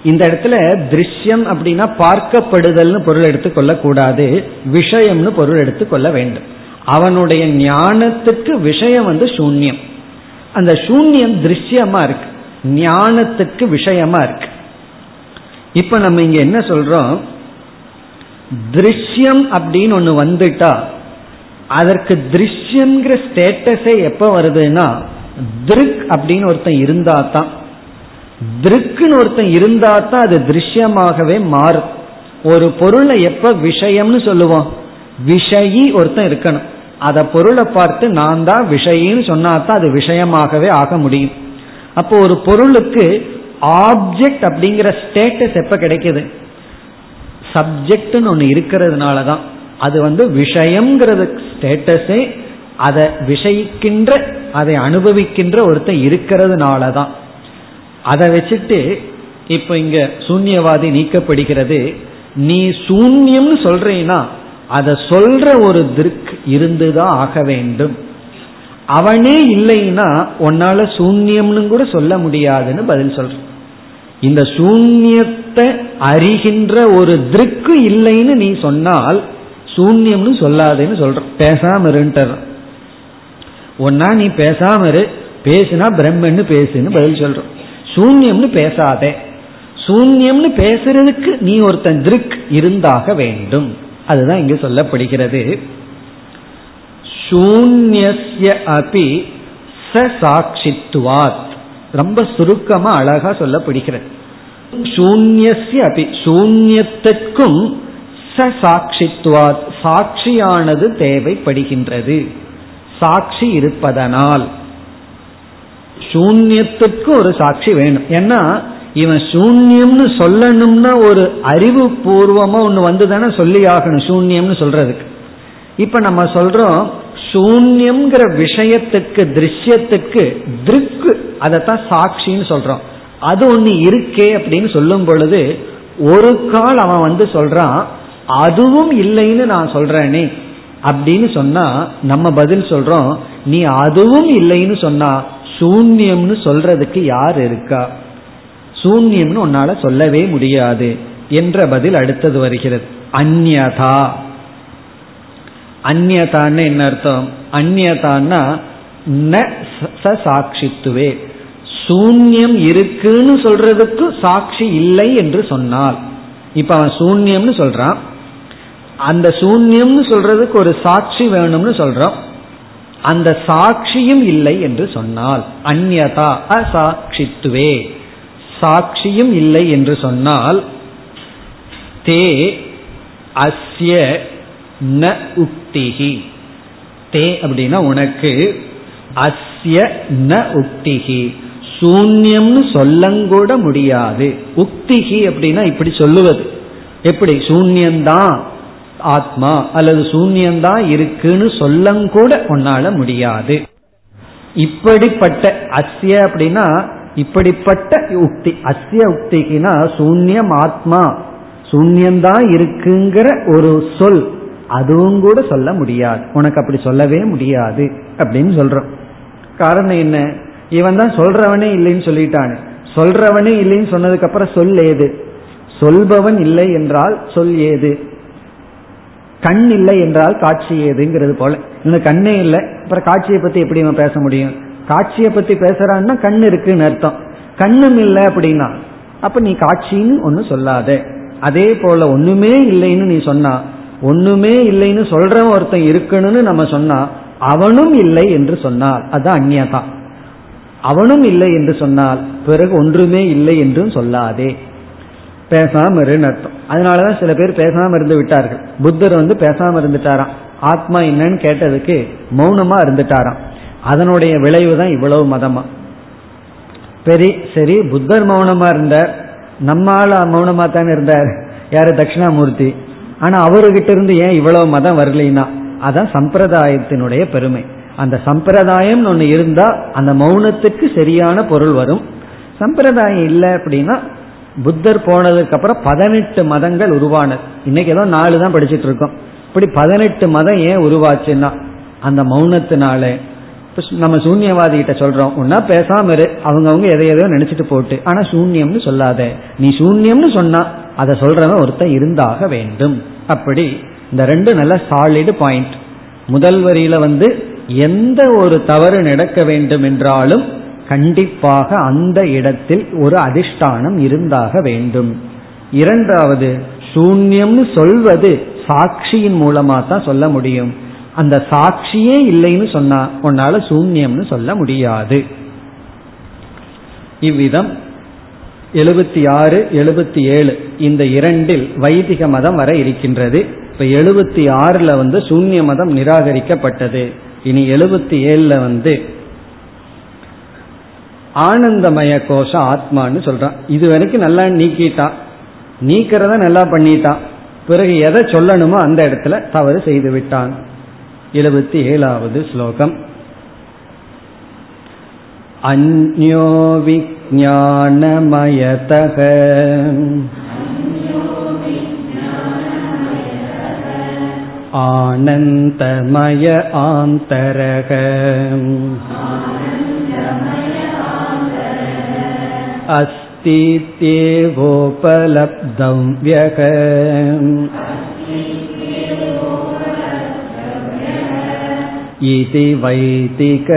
இந்த இடத்துல திருஷ்யம் அப்படின்னா பார்க்கப்படுதல்னு பொருள் எடுத்துக்கொள்ள கூடாது விஷயம்னு பொருள் எடுத்துக்கொள்ள வேண்டும். அவனுடைய ஞானத்துக்கு விஷயம் வந்து சூன்யம். அந்த சூன்யம் திருஷ்யமா இருக்கு. ஞானத்துக்கு விஷயமா இருக்கு. இப்ப நம்ம இங்க என்ன சொல்றோம்? திருஷ்யம் அப்படின்னு ஒண்ணு வந்துட்டா அதற்கு திருஷ்யம்ங்கிற ஸ்டேட்டஸே எப்ப வருதுன்னா திருக் அப்படின்னு ஒருத்தன் இருந்தா தான் திருக்குன்னு ஒருத்தன் இருந்தா தான் அது திருஷ்யமாகவே மாறும். ஒரு பொருளை எப்ப விஷயம்னு சொல்லுவோம்? விஷயி ஒருத்தன் இருக்கணும். அத பொருளை பார்த்து நான் தான் விஷயம்னு சொன்னா தான் அது விஷயமாகவே ஆக முடியும். அப்போ ஒரு பொருளுக்கு ஆப்ஜெக்ட் அப்படிங்கிற ஸ்டேட்டஸ் எப்ப கிடைக்குது? சப்ஜெக்ட்னு ஒன்று இருக்கிறதுனால தான் அது வந்து விஷயம்ங்கிறது ஸ்டேட்டஸே அதை விஷயிக்கின்ற அதை அனுபவிக்கின்ற ஒருத்தன் இருக்கிறதுனால தான் அதை வச்சுட்டு இப்போ இங்க சூன்யவாதி நீக்கப்படுகிறது. நீ சூன்யம்னு சொல்றீன்னா அதை சொல்ற ஒரு திருக் இருந்துதான் ஆக வேண்டும். அவனே இல்லைன்னா உன்னால சூன்யம்னு கூட சொல்ல முடியாதுன்னு பதில் சொல்ற இந்த சூன்யத்தை அறிகின்ற ஒரு திருக்கு இல்லைன்னு நீ சொன்னால் சூன்யம்னு சொல்லாதேன்னு சொல்ற பேசாம இருன்ட்டு ஒன்னா நீ பேசாம இரு. பேசுனா பிரம்மன்னு பேசுன்னு பதில் சொல்றோம் சூன்யம்னு பேசாதே. சூன்யம்னு பேசுறதுக்கு நீ ஒருத்தன் திருக் இருந்தாக வேண்டும். அதுதான் இங்கு சொல்லப்படுகிறது. சூன்யஸ்ய அபி சாட்சித்துவாத் ரொம்ப சுருக்கமா அழகா சொல்லப்படுகிறது. சூன்யஸ்ய அபி சூன்யத்திற்கும் சாட்சித்துவாத் சாட்சியானது தேவைப்படுகின்றது. சாட்சி இருப்பதனால். சூன்யத்துக்கு ஒரு சாட்சி வேணும். ஏன்னா இவன் சூன்யம்னு சொல்லணும்னா ஒரு அறிவு பூர்வமா ஒன்று வந்து தானே சொல்லி ஆகணும் சூன்யம்னு சொல்றதுக்கு. இப்ப நம்ம சொல்றோம் சூன்யம்ங்கிற விஷயத்துக்கு திருஷ்யத்துக்கு திருக்கு அதைத்தான் சாட்சின்னு சொல்றோம். அது ஒண்ணு இருக்கே அப்படின்னு சொல்லும் பொழுது ஒரு கால் அவன் வந்து சொல்றான் அதுவும் இல்லைன்னு நான் சொல்றேனே அப்படின்னு சொன்னா நம்ம பதில் சொல்றோம் நீ அதுவும் இல்லைன்னு சொன்னா சூன்யம்னு சொல்றதுக்கு யார் இருக்கா? சூன்யம்னு உன்னால சொல்லவே முடியாது என்ற பதில் அடுத்தது வருகிறது. அந்யதா அந்நதான்னு என்ன அர்த்தம்? அந்நதான்னா ந சாட்சித்துவே. சூன்யம் இருக்குன்னு சொல்றதுக்கு சாட்சி இல்லை என்று சொன்னால். இப்ப அவன் சூன்யம்னு சொல்றான். அந்த சூன்யம்னு சொல்றதுக்கு ஒரு சாட்சி வேணும்னு சொல்றான் அந்த சாட்சியும் இல்லை என்று சொன்னால். அந்யதா அசாட்சித்துவே. சாட்சியும் இல்லை என்று சொன்னால் தே அஸ்ய ந உக்திகி தே அப்படின்னா உனக்கு அஸ்ய ந உக்திகி சூன்யம்னு சொல்லங்கூட முடியாது. உக்திகி அப்படின்னா இப்படி சொல்லுவது. எப்படி? சூன்யம்தான் ஆத்மா அல்லது சூன்யந்தான் இருக்குன்னு சொல்லங்கூட உன்னால முடியாது. இப்படிப்பட்ட அஸ்ய அப்படின்னா இப்படிப்பட்ட உக்தி அஸ்ய உக்திக்குனா சூன்யம் ஆத்மா. சூன்யம்தான் இருக்குங்கிற ஒரு சொல். அதுவும் கூட சொல்ல முடியாது. உனக்கு அப்படி சொல்லவே முடியாது அப்படின்னு சொல்றோம் காரணம் என்ன? இவன் தான் சொல்றவனே இல்லைன்னு சொல்லிட்டானு. சொல்றவனே இல்லைன்னு சொன்னதுக்கு அப்புறம் சொல் ஏது? சொல்பவன் இல்லை என்றால் சொல் ஏது? கண் இல்லை என்றால் காட்சி ஏதுங்கிறது போல. இந்த கண்ணே இல்லை. அப்புறம் காட்சியை பத்தி எப்படி இவன் பேச முடியும்? காட்சியை பத்தி பேசுறான்னா கண் இருக்குன்னு அர்த்தம். கண்ணும் இல்லை அப்படின்னா. அப்ப நீ காட்சின்னு ஒன்னு சொல்லாத. அதே போல ஒண்ணுமே இல்லைன்னு நீ சொன்னா ஒண்ணுமே இல்லைன்னு சொல்றவன் ஒருத்தன் இருக்கணும்னு நம்ம சொன்னா அவனும் இல்லை என்று சொன்னால் அதுதான் அந்நியதா. அவனும் இல்லை என்று சொன்னால் பிறகு ஒன்றுமே இல்லை என்றும் சொல்லாதே. பேசாம இருன்னு அர்த்தம். அதனாலதான் சில பேர் பேசாம இருந்து விட்டார்கள். புத்தர் வந்து பேசாம இருந்துட்டாராம். ஆத்மா என்னன்னு கேட்டதுக்கு மௌனமா இருந்துட்டாராம். அதனுடைய விளைவு தான் இவ்வளவு மதமா? பெரிய சரி புத்தர் மௌனமா இருந்தார். நம்மால மௌனமா தானே இருந்தார். யாரு? தட்சிணாமூர்த்தி. ஆனா அவர்கிட்ட இருந்து ஏன் இவ்வளவு மதம் வரலைன்னா? அதான் சம்பிரதாயத்தினுடைய பெருமை. அந்த சம்பிரதாயம் ஒன்று இருந்தா அந்த மௌனத்துக்கு சரியான பொருள் வரும். சம்பிரதாயம் இல்லை அப்படின்னா புத்தர் போனதுக்கு அப்புறம் பதினெட்டு மதங்கள் உருவானது. இன்னைக்கு ஏதோ நாலு தான் படிச்சுட்டு இருக்கோம். இப்படி பதினெட்டு மதம் ஏன் உருவாச்சுன்னா அந்த மௌனத்தினால நம்ம சூன்யவாதி கிட்ட சொல்றோம். ஒன்னா பேசாம இரு. அவங்கவுங்க எதை எதையோ நினைச்சிட்டு போட்டு. ஆனா சூன்யம்னு சொல்லாத. நீ சூன்யம்னு சொன்னா அதை சொல்றவன் ஒருத்தன் இருந்தாக வேண்டும். அப்படி இந்த ரெண்டு நல்ல சாலிடு பாயிண்ட் முதல் வரியில வந்து எந்த ஒரு தவறு நடக்க வேண்டும் என்றாலும் கண்டிப்பாக அந்த இடத்தில் ஒரு அதிஷ்டானம் இருந்தாக வேண்டும். இரண்டாவது சூன்யம்னு சொல்வது சாட்சியின் மூலமா தான் சொல்ல முடியும். அந்த சாட்சியே இல்லைன்னு சொன்னா உன்னால சூன்யம்னு சொல்ல முடியாது. இவ்விதம் எழுபத்தி ஆறு எழுபத்தி ஏழு இந்த இரண்டில் வைதிக மதம் வர இருக்கின்றது. இப்ப எழுபத்தி ஆறுல வந்து சூன்ய மதம் நிராகரிக்கப்பட்டது. இனி எழுபத்தி ஏழுல வந்து ஆனந்தமய கோஷம் ஆத்மான்னு சொல்றான். இது வரைக்கும் நல்லா நீக்கிட்டான் நீக்கிறத நல்லா பண்ணிட்டான் பிறகு எதை சொல்லணுமோ அந்த இடத்துல தவறு செய்து விட்டான். எழுபத்தி ஏழாவது ஸ்லோகம் அந்யோ விஜானமயதக आनन्दमय आन्तरग अस्तीत्येवोपलब्धं व्यग इति வைதிகதர்ஷனம்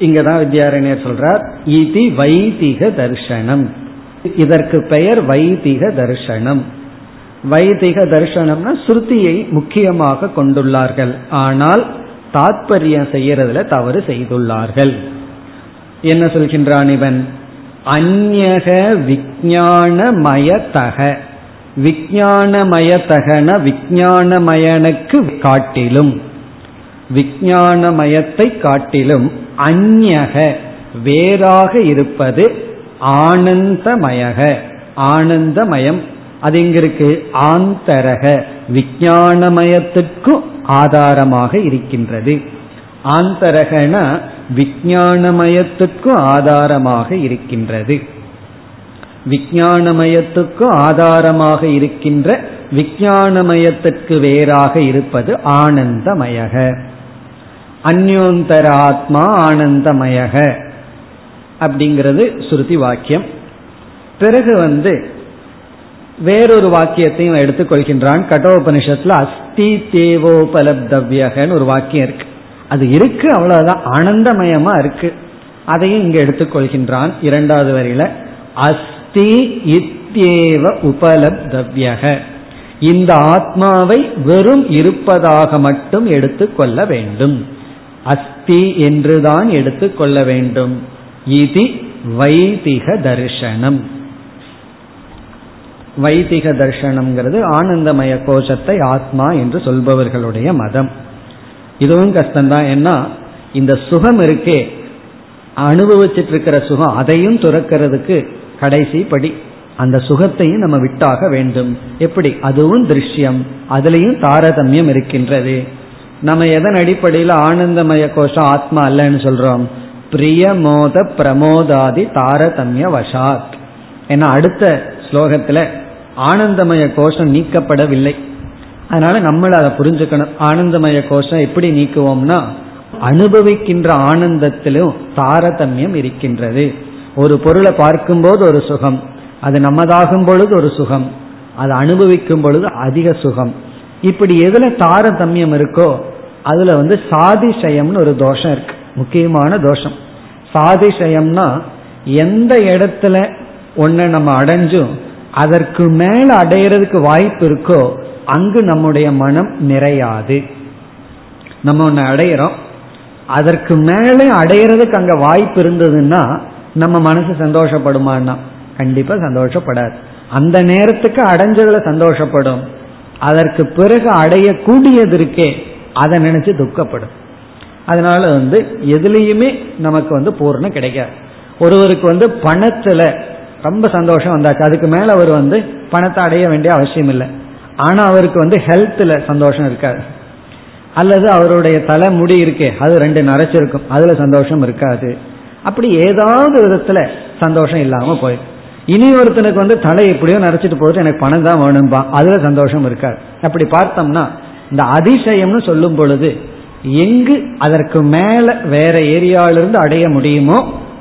இங்கதான் வித்யாரண்யர் சொல்றார் இது வைதிக தர்ஷனம் இதற்கு பெயர் வைதிக தர்ஷனம் வைதிக தர்ஷனம்னா ஸ்ருதியை முக்கியமாக கொண்டுள்ளார்கள். ஆனால் தாத்பரியம் செய்யறதுல தவறு செய்துள்ளார்கள். என்ன சொல்கின்றான் இவன்? அந்நக விஜானமயத்தக விஜானமயத்தகன விஜானமயனுக்கு காட்டிலும் விஜானமயத்தை காட்டிலும் அந்நக வேறாக இருப்பது ஆனந்தமயக. ஆனந்தமயம் அது இங்கிருக்கு ஆந்தரக. விஜயானமயத்துக்கும் ஆதாரமாக இருக்கின்றது. ஆந்தரகன விஜயானமயத்துக்கும் ஆதாரமாக இருக்கின்றது. விஜயானமயத்துக்கும் ஆதாரமாக இருக்கின்ற விஜயானமயத்திற்கு வேறாக இருப்பது ஆனந்தமயக. அந்யோந்தர ஆத்மா ஆனந்தமயக அப்படிங்கிறது ஸ்ருதி வாக்கியம். பிறகு வந்து வேறொரு வாக்கியத்தையும் எடுத்துக்கொள்கின்றான். கட்டோபனிஷத்துல அஸ்தி தேவோபலப்தவ்யகன்னு ஒரு வாக்கியம் இருக்கு. அது இருக்கு அவ்வளவுதான். ஆனந்தமயமா இருக்கு. அதையும் இங்க எடுத்துக்கொள்கின்றான் இரண்டாவது வரியில. அஸ்தி இத்தியேவ உபலப்தவ்யக. இந்த ஆத்மாவை வெறும் இருப்பதாக மட்டும் எடுத்துக்கொள்ள வேண்டும். அஸ்தி என்றுதான் எடுத்துக்கொள்ள வேண்டும். இது வைதிக தர்சனம். வைதிக தர்சனம்ங்கிறது ஆனந்தமய கோஷத்தை ஆத்மா என்று சொல்பவர்களுடைய மதம். இதுவும் கஷ்டம்தான். ஏன்னா இந்த சுகம் இருக்கே. அனுபவிச்சிட்டு இருக்கிற சுகம் அதையும் துறக்கிறதுக்கு கடைசி படி. அந்த சுகத்தையும் நம்ம விட்டாக வேண்டும். எப்படி? அதுவும் திருஷ்யம். அதுலேயும் தாரதமியம் இருக்கின்றது. நம்ம எதன் அடிப்படையில் ஆனந்தமய கோஷம் ஆத்மா அல்லன்னு சொல்றோம்? பிரியமோத பிரமோதாதி தாரதமிய வசாத். ஏன்னா அடுத்த ஸ்லோகத்துல ஆனந்தமய கோஷம் நீக்கப்படவில்லை. அதனால நம்மள அதை புரிஞ்சுக்கணும். ஆனந்தமய கோஷம் எப்படி நீக்குவோம்னா அனுபவிக்கின்ற ஆனந்தத்திலும் தாரதமியம் இருக்கின்றது. ஒரு பொருளை பார்க்கும்போது ஒரு சுகம் அது நம்மதாகும் பொழுது ஒரு சுகம் அது அனுபவிக்கும் பொழுது அதிக சுகம். இப்படி எதுல தாரதமியம் இருக்கோ அதுல வந்து சாதிசயம்னு ஒரு தோஷம் இருக்கு. முக்கியமான தோஷம். சாதிசயம்னா எந்த இடத்துல ஒன்ன நம்ம அடைஞ்சும் அதற்கு மேல அடையிறதுக்கு வாய்ப்பு இருக்கோ அங்கு நம்முடைய மனம் நிறையாது. நம்ம ஒன்று அடையிறோம். அதற்கு மேலே அடையிறதுக்கு அங்க வாய்ப்பு இருந்ததுன்னா நம்ம மனசு சந்தோஷப்படுமான்னா? கண்டிப்பா சந்தோஷப்படாது. அந்த நேரத்துக்கு அடைஞ்சதுல சந்தோஷப்படும். அதற்கு பிறகு அடையக்கூடியது இருக்கே அதை நினைச்சு துக்கப்படும். அதனால வந்து எதுலேயுமே நமக்கு வந்து பூர்ணம் கிடைக்காது. ஒருவருக்கு வந்து பணத்துல ரொம்ப சந்தோஷம் வந்தாச்சு. அதுக்கு மேல அவர் வந்து பணத்தை அடைய வேண்டிய அவசியம் இல்லை ஆனா அவருக்கு வந்து ஹெல்த்ல சந்தோஷம் இருக்காது. அல்லது அவருடைய தலை முடி இருக்கே அது ரெண்டு நரைச்சிருக்கும் அதுல சந்தோஷம் இருக்காது. அப்படி ஏதாவது விதத்துல சந்தோஷம் இல்லாம போயிடும். இனி ஒருத்தனுக்கு வந்து தலை எப்படியோ நரைச்சிட்டு போகுது எனக்கு பணம் தான் வேணும்பா அதுல சந்தோஷம் இருக்காது. அப்படி பார்த்தோம்னா இந்த அதிசயம்னு சொல்லும் பொழுது எங்கு அதற்கு மேல வேற ஏரியாவிலிருந்து அடைய முடியுமோ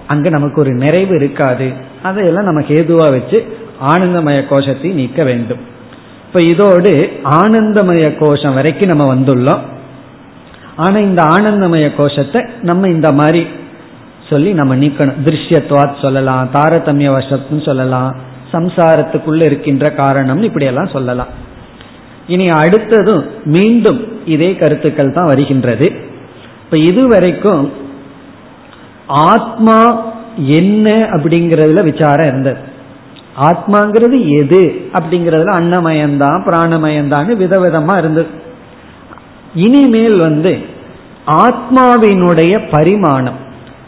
அங்கு நமக்கு ஒரு நிறைவு இருக்காது. அதையெல்லாம் நமக்கு ஏதுவா வச்சு ஆனந்தமய கோஷத்தை நீக்க வேண்டும். இப்ப இதோடு ஆனந்தமய கோஷம் வரைக்கும் நம்ம வந்துள்ளோம். ஆனா இந்த ஆனந்தமய கோஷத்தை நம்ம இந்த மாதிரி சொல்லி நம்ம நீக்கணும். திருஷ்யத்வாத் சொல்லலாம் தாரதமிய வசத்துன்னு சொல்லலாம் சம்சாரத்துக்குள்ள இருக்கின்ற காரணம் இப்படியெல்லாம் சொல்லலாம். இனி அடுத்ததும் மீண்டும் இதே கருத்துக்கள் தான் வருகின்றது. இப்ப இதுவரைக்கும் ஆத்மா என்ன அப்படிங்கறதுல விசாரம் இருந்தது. ஆத்மாங்கிறது எது அப்படிங்கறதுல அன்னமயம்தான் பிராணமயம்தான் விதவிதமா இருந்தது இனிமேல் வந்து ஆத்மாவினுடைய பரிமாணம்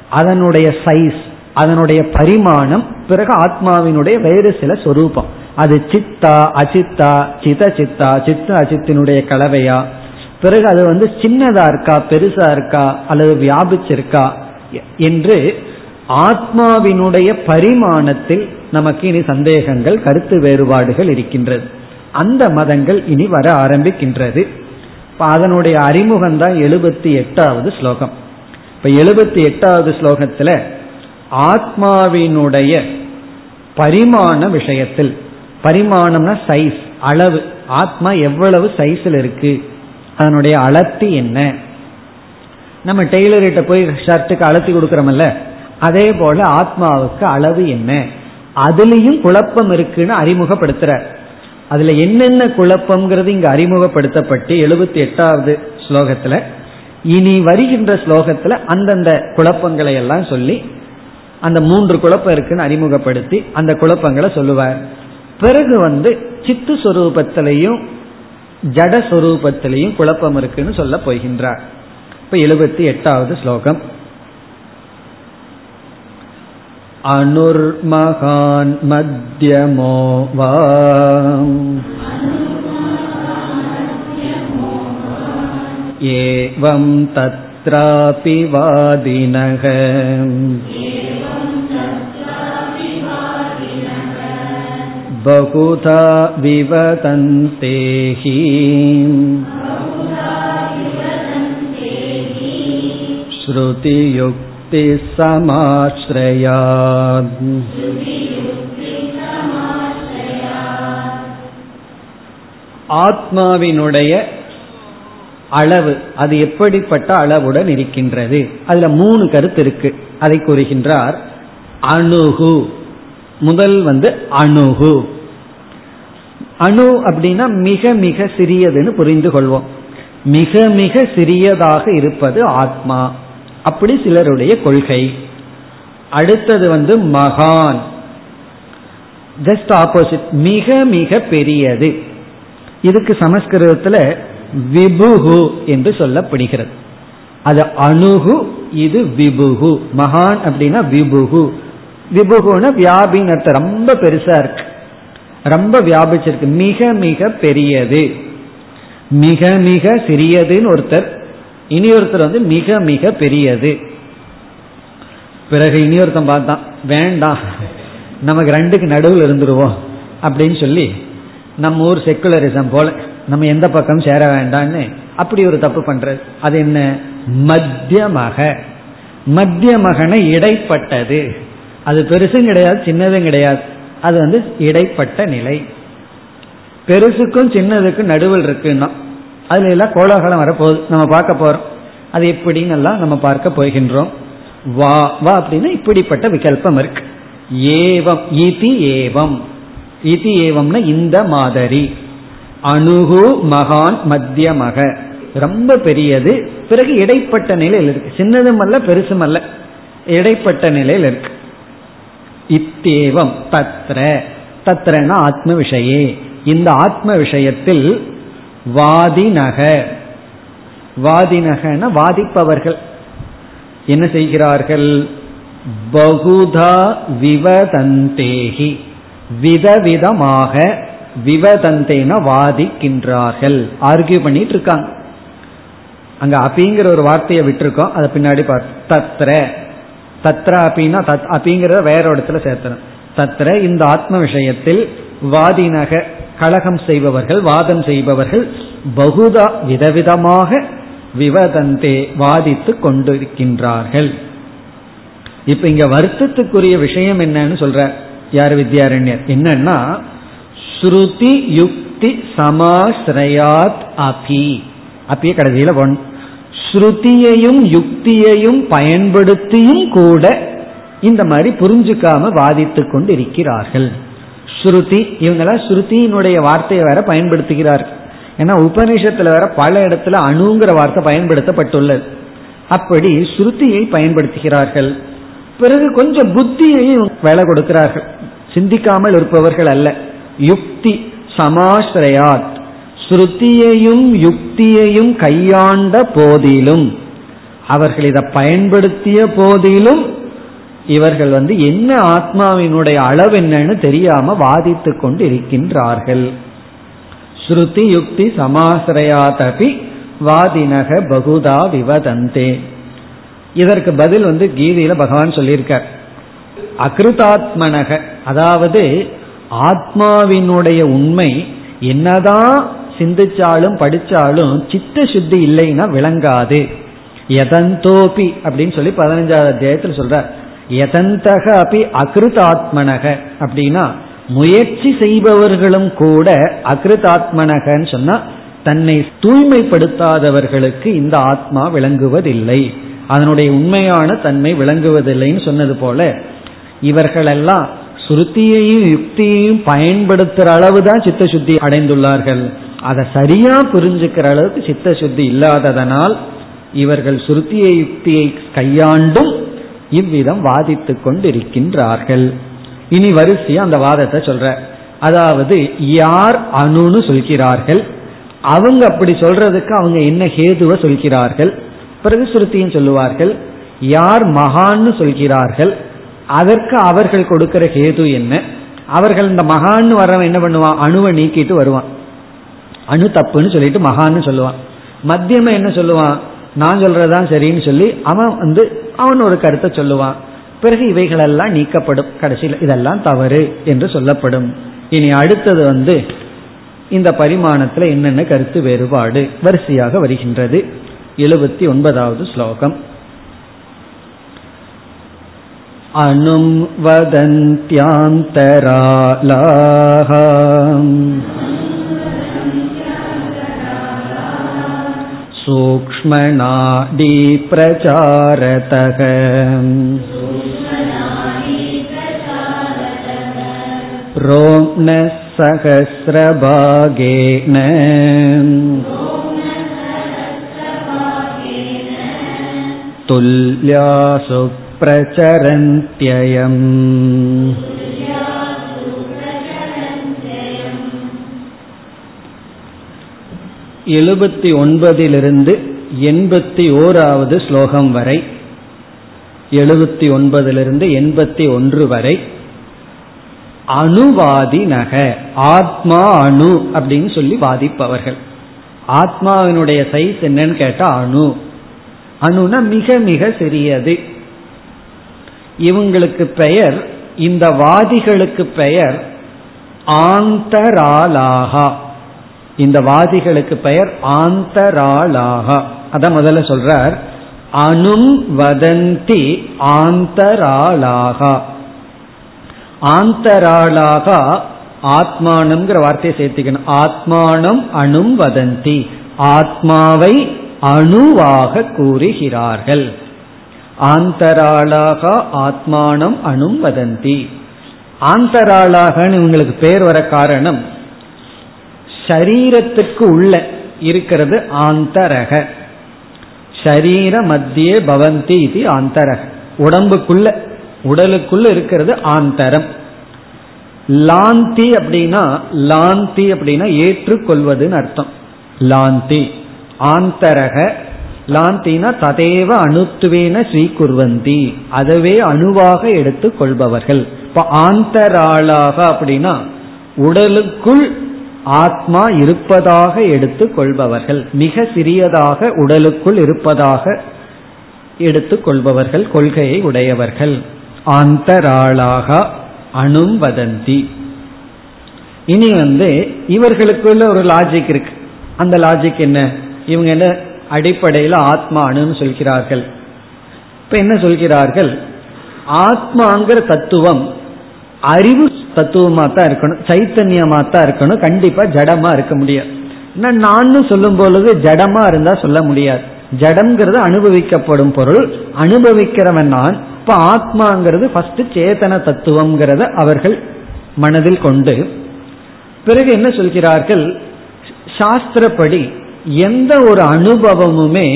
அதனுடைய சைஸ் அதனுடைய பரிமாணம் பிறகு ஆத்மாவினுடைய வேறு சில சொரூபம். அது சித்தா அசித்தா சித சித்தா சித்த அசித்தினுடைய கலவையா? பிறகு அது வந்து சின்னதா இருக்கா பெருசா இருக்கா அல்லது வியாபிச்சிருக்கா? என்று ஆத்மாவினுடைய பரிமாணத்தில் நமக்கு இனி சந்தேகங்கள் கருத்து வேறுபாடுகள் இருக்கின்றது. அந்த மதங்கள் இனி வர ஆரம்பிக்கின்றது. அதனுடைய அறிமுகம் தான் எழுபத்தி எட்டாவது ஸ்லோகம். இப்ப எழுபத்தி எட்டாவது ஸ்லோகத்துல ஆத்மாவினுடைய பரிமாண விஷயத்தில் பரிமாணம்னா சைஸ் அளவு. ஆத்மா எவ்வளவு சைஸில் இருக்கு? அதனுடைய அளத்து என்ன? நம்ம டெய்லர்கிட்ட போய் ஷர்ட்டுக்கு அழுத்தி கொடுக்குறோம்ல அதே போல ஆத்மாவுக்கு அளவு என்ன? அதுலேயும் குழப்பம் இருக்குன்னு அறிமுகப்படுத்துறார். அதுல என்னென்ன குழப்பம்ங்கிறது இங்க அறிமுகப்படுத்தப்பட்டு எழுபத்தி எட்டாவது ஸ்லோகத்துல இனி வருகின்ற ஸ்லோகத்துல அந்தந்த குழப்பங்களை எல்லாம் சொல்லி அந்த மூன்று குழப்பம் இருக்குன்னு அறிமுகப்படுத்தி அந்த குழப்பங்களை சொல்லுவார். பிறகு வந்து சித்து சொரூபத்திலையும் ஜட சொரூபத்திலையும் குழப்பம் இருக்குன்னு சொல்ல போகின்றார். இப்ப எழுபத்தி எட்டாவது ஸ்லோகம். अनुर्महान् मध्यमो वा एवं तत्रापि वादिनः बहुधा विवदन्ते हि श्रुतियुक् समाश्रयात् ஆத்மாவினுடைய அளவு அது எப்படிப்பட்ட அளவுடன் இருக்கின்றது அதுல மூணு கருத்து இருக்கு அதை கூறுகின்றார் அணுகு முதல் வந்து அணுகு அணு அப்படின்னா மிக மிக சிறியதுன்னு புரிந்து கொள்வோம் மிக மிக சிறியதாக இருப்பது ஆத்மா அப்படி சிலருடைய கொள்கை. அடுத்தது வந்து மகான். ஜஸ்ட் ஆப்போசிட் மிக மிக பெரியது. இதுக்கு சமஸ்கிருதத்தில் விபுகு என்று சொல்லப்படுகிறது. அது அணுகு இது விபுகு மகான் அப்படின்னா விபுகு விபுகுன வியாபின்னு அர்த்தம். ரொம்ப பெருசா இருக்கு. ரொம்ப வியாபிச்சிருக்கு. மிக மிக பெரியது. மிக மிக சிறியதுன்னு ஒருத்தர் இனி ஒருத்தர் வந்து மிக மிக பெரியது. பிறகு இனியொருத்தன் பார்த்தான் வேண்டாம். நமக்கு ரெண்டுக்கு நடுவில் இருந்துருவோம். அப்படின்னு சொல்லி நம்ம ஊர் செக்குலரிசம் போல நம்ம எந்த பக்கம் சேர வேண்டாம்னு அப்படி ஒரு தப்பு பண்றது அது என்ன? மத்தியமக மத்தியமகனை இடைப்பட்டது. அது பெருசும் கிடையாது சின்னதும் கிடையாது. அது வந்து இடைப்பட்ட நிலை. பெருசுக்கும் சின்னதுக்கும் நடுவில் இருக்குன்னா அதுல எல்லாம் கோலாகலம் வரப்போகுது. நம்ம பார்க்க போறோம். அது எப்படின்னு எல்லாம் நம்ம பார்க்க போகின்றோம். வா வா அப்படின்னா இப்படிப்பட்ட விகல்பம் இருக்கு. ஏவம் இதி ஏவம். இதி ஏவம்னா இந்த மாதிரி. அணுகு மகான் மத்தியமக. ரொம்ப பெரியது. பிறகு இடைப்பட்ட நிலையில் இருக்கு. சின்னதும் அல்ல பெருசும் அல்ல. இடைப்பட்ட நிலையில் இருக்கு. இத்தேவம் தத்ர. தத்ரனா ஆத்ம விஷயே. இந்த ஆத்ம விஷயத்தில் வாதிநக வாதிநகன வாதிப்பவர்கள். என்ன செய்கிறார்கள்? பகுதா விவதந்தேகி. விதவிதமாக விவதந்தேன வாதிக்கின்றார்கள். ஆர்கியூ பண்ணிட்டு இருக்காங்க அங்க அப்பிங்கிற ஒரு வார்த்தையை விட்டுருக்கோம். அதை பின்னாடி தத்ர. தத்ர அப்படின்னா தத் அப்படிங்கிறத வேற இடத்துல சேர்த்தணும் தத்ர இந்த ஆத்ம விஷயத்தில் வாதிநக கழகம் செய்பவர்கள் வாதம் செய்பவர்கள் பகுதா விதவிதமாக விவதந்தே வாதித்து கொண்டிருக்கின்றார்கள். இப்ப இங்க வருத்தத்துக்குரிய விஷயம் என்னன்னு சொல்ற யார் வித்யாரண்யர்? என்னன்னா ஸ்ருதி யுக்தி சமாசிரயாத் அபி. அப்பிய கடைசியில ஒன். ஸ்ருதியையும் யுக்தியையும் பயன்படுத்தியும் கூட இந்த மாதிரி புரிஞ்சுக்காம வாதித்து கொண்டு இருக்கிறார்கள் ஸ்ருதி இவங்கெல்லாம் ஸ்ருதியினுடைய வார்த்தையை வேற பயன்படுத்துகிறார்கள் ஏன்னா உபநிஷத்துல வேற பல இடத்துல அணுங்கிற வார்த்தை பயன்படுத்தப்பட்டுள்ளது. அப்படி ஸ்ருதியை பயன்படுத்துகிறார்கள். பிறகு கொஞ்சம் புத்தியையும் வேலை கொடுக்கிறார்கள். சிந்திக்காமல் இருப்பவர்கள் அல்ல. யுக்தி சமாசிரயாத் ஸ்ருதியையும் யுக்தியையும் கையாண்ட போதிலும் அவர்கள் இதை பயன்படுத்திய போதிலும் இவர்கள் வந்து என்ன ஆத்மாவினுடைய அளவு என்னன்னு தெரியாம வாதித்து கொண்டு இருக்கின்றார்கள் ஸ்ருதி யுக்தி சமாசிரயாதபி வாதினக பகுதா விவதந்தே. இதற்கு பதில் வந்து கீதையில பகவான் சொல்லியிருக்கார். அகிருதாத்மனக அதாவது ஆத்மாவினுடைய உண்மை என்னதான் சிந்திச்சாலும் படிச்சாலும் சித்த சுத்தி இல்லைன்னா விளங்காது. எதந்தோபி அப்படின்னு சொல்லி பதினஞ்சாவது அத்தியாயத்தில் சொல்றார். எதந்தக அப்படி அகிருதாத்மனக. அப்படின்னா முயற்சி செய்பவர்களும் கூட அகிருதாத்மனகன்னு சொன்னா தன்னை தூய்மைப்படுத்தாதவர்களுக்கு இந்த ஆத்மா விளங்குவதில்லை. அதனுடைய உண்மையான தன்மை விளங்குவதில்லைன்னு சொன்னது போல இவர்களெல்லாம் சுருத்தியையும் யுக்தியையும் பயன்படுத்துற அளவு தான் சித்த சுத்தி அடைந்துள்ளார்கள். அதை சரியா புரிஞ்சுக்கிற அளவுக்கு சித்த சுத்தி இல்லாததனால் இவர்கள் சுருத்திய யுக்தியை கையாண்டும் இவ்விதம் வாதித்து கொண்டிருக்கின்றார்கள். இனி வரிசையா அந்த வாதத்தை சொல்ற. அதாவது யார் அணுன்னு சொல்கிறார்கள். அவங்க அப்படி சொல்றதுக்கு அவங்க என்ன ஹேதுவ சொல்கிறார்கள். பிறகு சுருத்தியும் சொல்லுவார்கள். யார் மகான்னு சொல்கிறார்கள். அதற்கு அவர்கள் கொடுக்கிற ஹேது என்ன? அவர்கள் இந்த மகான்னு வரவன் என்ன பண்ணுவான்? அணுவை நீக்கிட்டு வருவான். அணு தப்புன்னு சொல்லிட்டு மகான்னு சொல்லுவான். மத்தியம என்ன சொல்லுவான்? நான் சொல்றதுதான் சரின்னு சொல்லி அவன் வந்து அவன் ஒரு கருத்தை சொல்லுவான். பிறகு இவைகளெல்லாம் நீக்கப்படும். கடைசியில் இதெல்லாம் தவறு என்று சொல்லப்படும். இனி அடுத்தது வந்து இந்த பரிமாணத்தில் என்னென்ன கருத்து வேறுபாடு வரிசையாக வருகின்றது. எழுபத்தி ஒன்பதாவது ஸ்லோகம். அனும் வதந்தியாந்தராலாக सूक्ष्मनाडीप्रचारतः रोम्नः सहस्रभागेन तुल्यासु प्रचरन्त्ययम् எழுபத்தி ஒன்பதிலிருந்து எண்பத்தி ஓராவது ஸ்லோகம் வரை. எழுபத்தி ஒன்பதிலிருந்து எண்பத்தி ஒன்று வரை. அணுவாதி நக ஆத்மா அணு அப்படின்னு சொல்லி வாதிப்பவர்கள். ஆத்மாவினுடைய சைஸ் என்னன்னு கேட்டா அணு. அணுனா மிக மிக சிறியது. இவங்களுக்கு பெயர் இந்த வாதிகளுக்கு பெயர் ஆந்தராலாகா. இந்த வாதிகளுக்கு பெயர் ஆந்தராளாகா. அதான் முதல்ல சொல்றார். அனும் வதந்தி ஆந்தராளாகா. ஆந்தராளாக ஆத்மானம்ங்கிற வார்த்தையை சேர்த்துக்கணும். ஆத்மானம் அணும் வதந்தி. ஆத்மாவை அணுவாக கூறுகிறார்கள். ஆந்தராளாக ஆத்மானம் அணும் வதந்தி. ஆந்தராளாகன்னு இவங்களுக்கு பேர் வர காரணம் சரீரத்துக்கு உள்ள இருக்கிறது ஆந்தரக. ஷரீர மத்தியே பவந்தி இது ஆந்தரக. உடம்புக்குள்ள உடலுக்குள்ள இருக்கிறது ஆந்தரம். லாந்தி அப்படின்னா லாந்தி அப்படின்னா ஏற்றுக்கொள்வதுன்னு அர்த்தம். லாந்தி ஆந்தரக. லாந்தினா ததேவ அணுத்துவேன ஸ்ரீகுர்வந்தி. அதுவே அணுவாக எடுத்துக் கொள்பவர்கள் இப்ப ஆந்தராளாக அப்படின்னா உடலுக்குள் ஆத்மா இருப்பதாக எடுத்துக் கொள்பவர்கள் மிக சிறியதாக உடலுக்குள் இருப்பதாக எடுத்துக் கொள்பவர்கள் கொள்கையை உடையவர்கள். ஆந்தராளாக அணும் வதந்தி. இனி வந்து இவர்களுக்குள்ள ஒரு லாஜிக் இருக்கு. அந்த லாஜிக் என்ன? இவங்க என்ன அடிப்படையில் ஆத்மா அணுன்னு சொல்கிறார்கள். இப்ப என்ன சொல்கிறார்கள்? ஆத்மாங்கிற தத்துவம் அறிவு தத்துவமா தான் இருக்கணும். சைத்தன்யமா தான் இருக்கணும். கண்டிப்பா ஜடமா இருக்க முடியாது. நான் சொல்லும் பொழுது ஜடமா இருந்தா சொல்ல முடியாது. ஜடம்ங்கிறது அனுபவிக்கப்படும் பொருள். அனுபவிக்கிறவன் நான். இப்ப ஆத்மாங்கிறது ஃபர்ஸ்ட் சேதன தத்துவம்ங்கிறத அவர்கள் மனதில் கொண்டு பிறகு என்ன சொல்கிறார்கள்? சாஸ்திரப்படி எந்த ஒரு அனுபவமுமே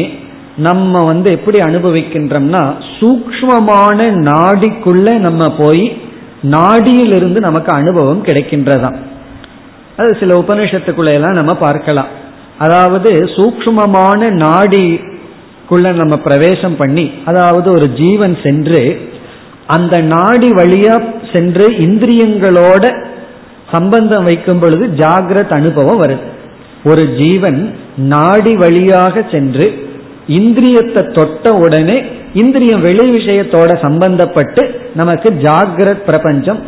நம்ம வந்து எப்படி அனுபவிக்கின்றோம்னா சூக்மமான நாடிக்குள்ள நம்ம போய் நாடியிலிருந்து நமக்கு அனுபவம் கிடைக்கின்றதாம். அது சில உபநிஷத்துக்குள்ள எல்லாம் நம்ம பார்க்கலாம். அதாவது சூக்மமான நாடிக்குள்ள நம்ம பிரவேசம் பண்ணி அதாவது ஒரு ஜீவன் சென்று அந்த நாடி வழியா சென்று இந்திரியங்களோட சம்பந்தம் வைக்கும் பொழுது ஜாகிரத் அனுபவம் வருது. ஒரு ஜீவன் நாடி வழியாக சென்று இந்திரியத்தை தொட்ட உடனே இந்திரியம் வெளி விஷயத்தோட சம்பந்தப்பட்டு நமக்கு ஜாகிரத் பிரபஞ்சம்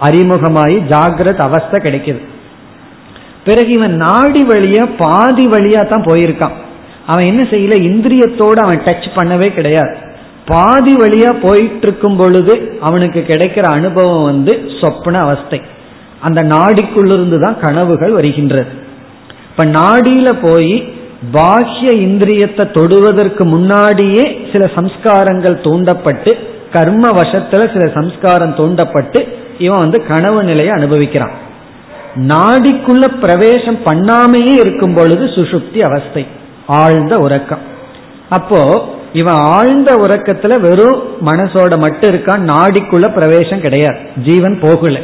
அறிமுகமாகி ஜாகிரத் அவஸ்தை கிடைக்குது. பிறகு இவன் நாடி வழியா பாதி வழியா தான் போயிருக்கான். அவன் என்ன செய்யல? இந்திரியத்தோடு அவன் டச் பண்ணவே கிடையாது. பாதி வழியா போயிட்டு இருக்கும் பொழுது அவனுக்கு கிடைக்கிற அனுபவம் வந்து சொப்பன அவஸ்தை. அந்த நாடிக்குள்ளிருந்து தான் கனவுகள் வருகின்றது. இப்ப நாடியில போய் பாஹ்ய இந்திரியத்தை தொடுவதற்கு முன்னாடியே சில சம்ஸ்காரங்கள் தூண்டப்பட்டு கர்ம வசத்துல சில சம்ஸ்காரம் தூண்டப்பட்டு இவன் வந்து கனவு நிலையை அனுபவிக்கிறான். நாடிக்குள்ள பிரவேசம் பண்ணாமையே இருக்கும் பொழுது சுசுப்தி அவஸ்தை ஆழ்ந்த உறக்கம். அப்போ இவன் ஆழ்ந்த உறக்கத்துல வெறும் மனசோட மட்டும் இருக்கான் நாடிக்குள்ள பிரவேசம் கிடையாது ஜீவன் போகல.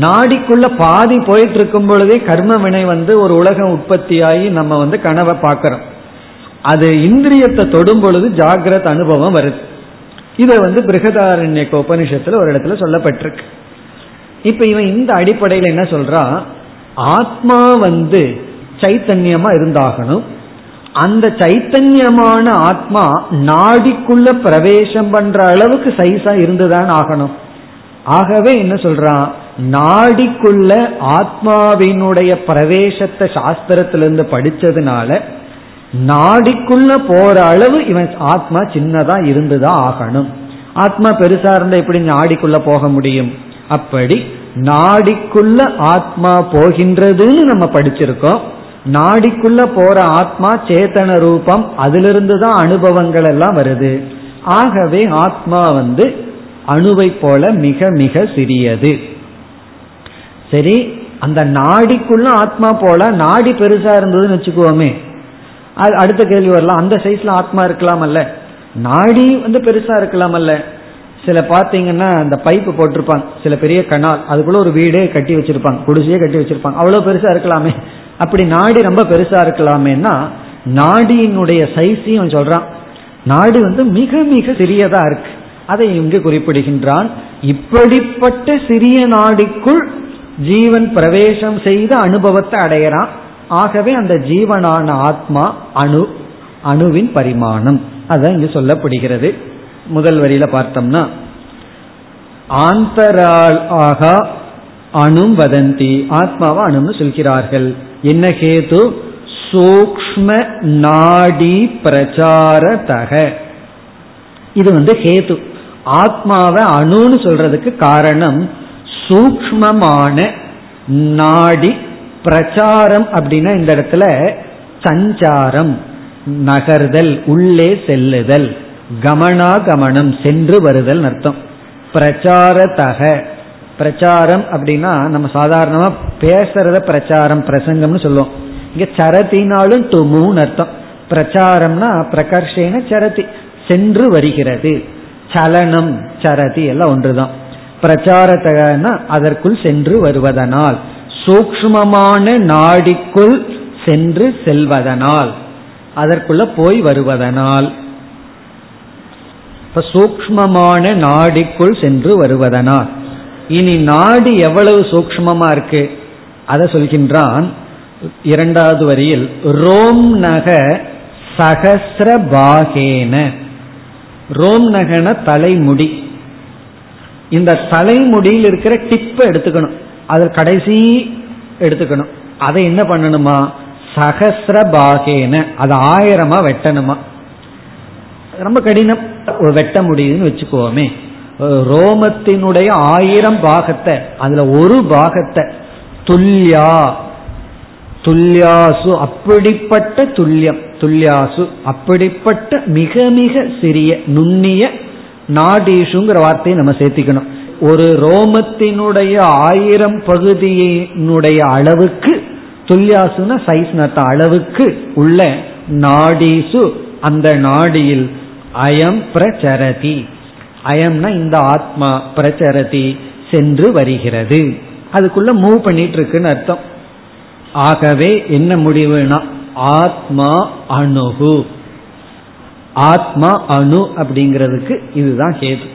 நாடிக்குள்ள பாதி போயிட்டு இருக்கும் பொழுதே கர்ம வினை வந்து ஒரு உலகம் உற்பத்தியாகி நம்ம வந்து கனவை பார்க்கிறோம். அது இந்திரியத்தை தொடும் பொழுது ஜாகிரத அனுபவம் வருது. இதை வந்து பிருகதாரண்ய உபனிஷத்துல ஒரு இடத்துல சொல்லப்பட்டிருக்கு. இப்ப இவன் இந்த அடிப்படையில் என்ன சொல்றான் ஆத்மா வந்து சைத்தன்யமா இருந்தாகணும். அந்த சைத்தன்யமான ஆத்மா நாடிக்குள்ள பிரவேசம் பண்ற அளவுக்கு சைஸா இருந்துதான் ஆகணும். ஆகவே என்ன சொல்றான் நாடிக்குள்ள ஆத்மாவினுடைய பிரவேசத்தை சாஸ்திரத்திலிருந்து படிச்சதுனால நாடிக்குள்ள போற அளவு இவன் ஆத்மா சின்னதா இருந்துதான் ஆகணும். ஆத்மா பெருசா இருந்தா எப்படி நாடிக்குள்ள போக முடியும்? அப்படி நாடிக்குள்ள ஆத்மா போகின்றதுன்னு நம்ம படிச்சிருக்கோம். நாடிக்குள்ள போற ஆத்மா சேத்தன ரூபம் அதிலிருந்து தான் அனுபவங்கள் எல்லாம் வருது. ஆகவே ஆத்மா வந்து அணுவை போல மிக மிக சிறியது. சரி அந்த நாடிக்குள்ள ஆத்மா போல நாடி பெருசா இருந்ததுன்னு வச்சுக்குவோமே அடுத்த கேள்வி வரலாம். அந்த சைஸ்ல ஆத்மா இருக்கலாம் அல்ல நாடி வந்து பெருசா இருக்கலாம் அல்ல சில பாத்தீங்கன்னா அந்த பைப்பு போட்டிருப்பாங்க. சில பெரிய கனால் அதுக்குள்ள ஒரு வீடே கட்டி வச்சிருப்பாங்க. குடிசையே கட்டி வச்சிருப்பாங்க. அவ்வளவு பெருசா இருக்கலாமே. அப்படி நாடி ரொம்ப பெருசா இருக்கலாமேன்னா நாடியினுடைய சைஸையும் சொல்றான். நாடு வந்து மிக மிக சிறியதா இருக்கு. அதை இங்கு குறிப்பிடுகின்றான். இப்படிப்பட்ட சிறிய நாடிக்குள் ஜீவன் பிரவேசம் செய்த அனுபவத்தை அடையறான் ஆகவே அந்த ஜீவனான ஆத்மா அணு அணுவின் பரிமாணம். அதான் இங்கு சொல்லப்படுகிறது. முதல் வரியில பார்த்தோம்னா ஆந்தரால் ஆகா அணும் வதந்தி. ஆத்மாவா அணுன்னு சொல்கிறார்கள். என்ன கேது? சூக்ம நாடி பிரச்சாரதக. இது வந்து ஹேது ஆத்மாவை அணுன்னு சொல்றதுக்கு காரணம் சூக்மமான நாடி பிரச்சாரம் அப்படின்னா இந்த இடத்துல சஞ்சாரம் நகர்தல் உள்ளே செல்லுதல் கமனாகமனம் சென்று வருதல் அர்த்தம். பிரச்சாரத்தக பிரச்சாரம் அப்படின்னா நம்ம சாதாரணமா பேசுறத பிரச்சாரம் பிரசங்கம்னு சொல்லுவோம். இங்க சரத்தினாலும் துமுன்னு அர்த்தம். பிரச்சாரம்னா பிரகர்ஷேன சரதி சென்று வருகிறது. சலனம் சரதி எல்லாம் ஒன்றுதான். பிரச்சாரத்தகன்னா அதற்குள் சென்று வருவதனால். சூக்மமான நாடிக்குள் சென்று செல்வதனால் அதற்குள்ள போய் வருவதனால். இப்ப சூக்மமான நாடிக்குள் சென்று வருவதனால். இனி நாடி எவ்வளவு சூக்மமா இருக்கு? அதை சொல்கின்றான் இரண்டாவது வரியில் ரோம் நக சகசிர பாகேன. ரோம் நகன தலைமுடி. இந்த தலைமுடியில் இருக்கிற டிப்பை எடுத்துக்கணும். அதில் கடைசி எடுத்துக்கணும். அதை என்ன பண்ணணுமா? சகசிர பாகேன. அது ஆயிரமா வெட்டணுமா? ரொம்ப கடினம். வெட்ட முடியுதுன்னு வச்சுக்கோமே. ரோமத்தினுடைய ஆயிரம் பாகத்தை அதுல ஒரு பாகத்தை துல்லியா துல்லியாசு அப்படிப்பட்ட துல்லியம் துல்லியாசு அப்படிப்பட்ட மிக மிக சிறிய நுண்ணிய நாடீஷுங்கிற வார்த்தையை நம்ம சேர்த்திக்கணும். ஒரு ரோமத்தினுடைய ஆயிரம் பகுதியினுடைய அளவுக்கு துல்லியாசுன சைஸ் நத்த அளவுக்கு உள்ள நாடீசு அந்த நாடியில் அயம் பிரச்சரதி. அயம்னா இந்த ஆத்மா பிரச்சரதி சென்று வருகிறது. அதுக்குள்ள மூவ் பண்ணிட்டு இருக்குன்னு அர்த்தம். ஆகவே என்ன முடிவுனா ஆத்மா அணுகு. ஆத்மா அணு அப்படிங்கிறதுக்கு இதுதான் கேது.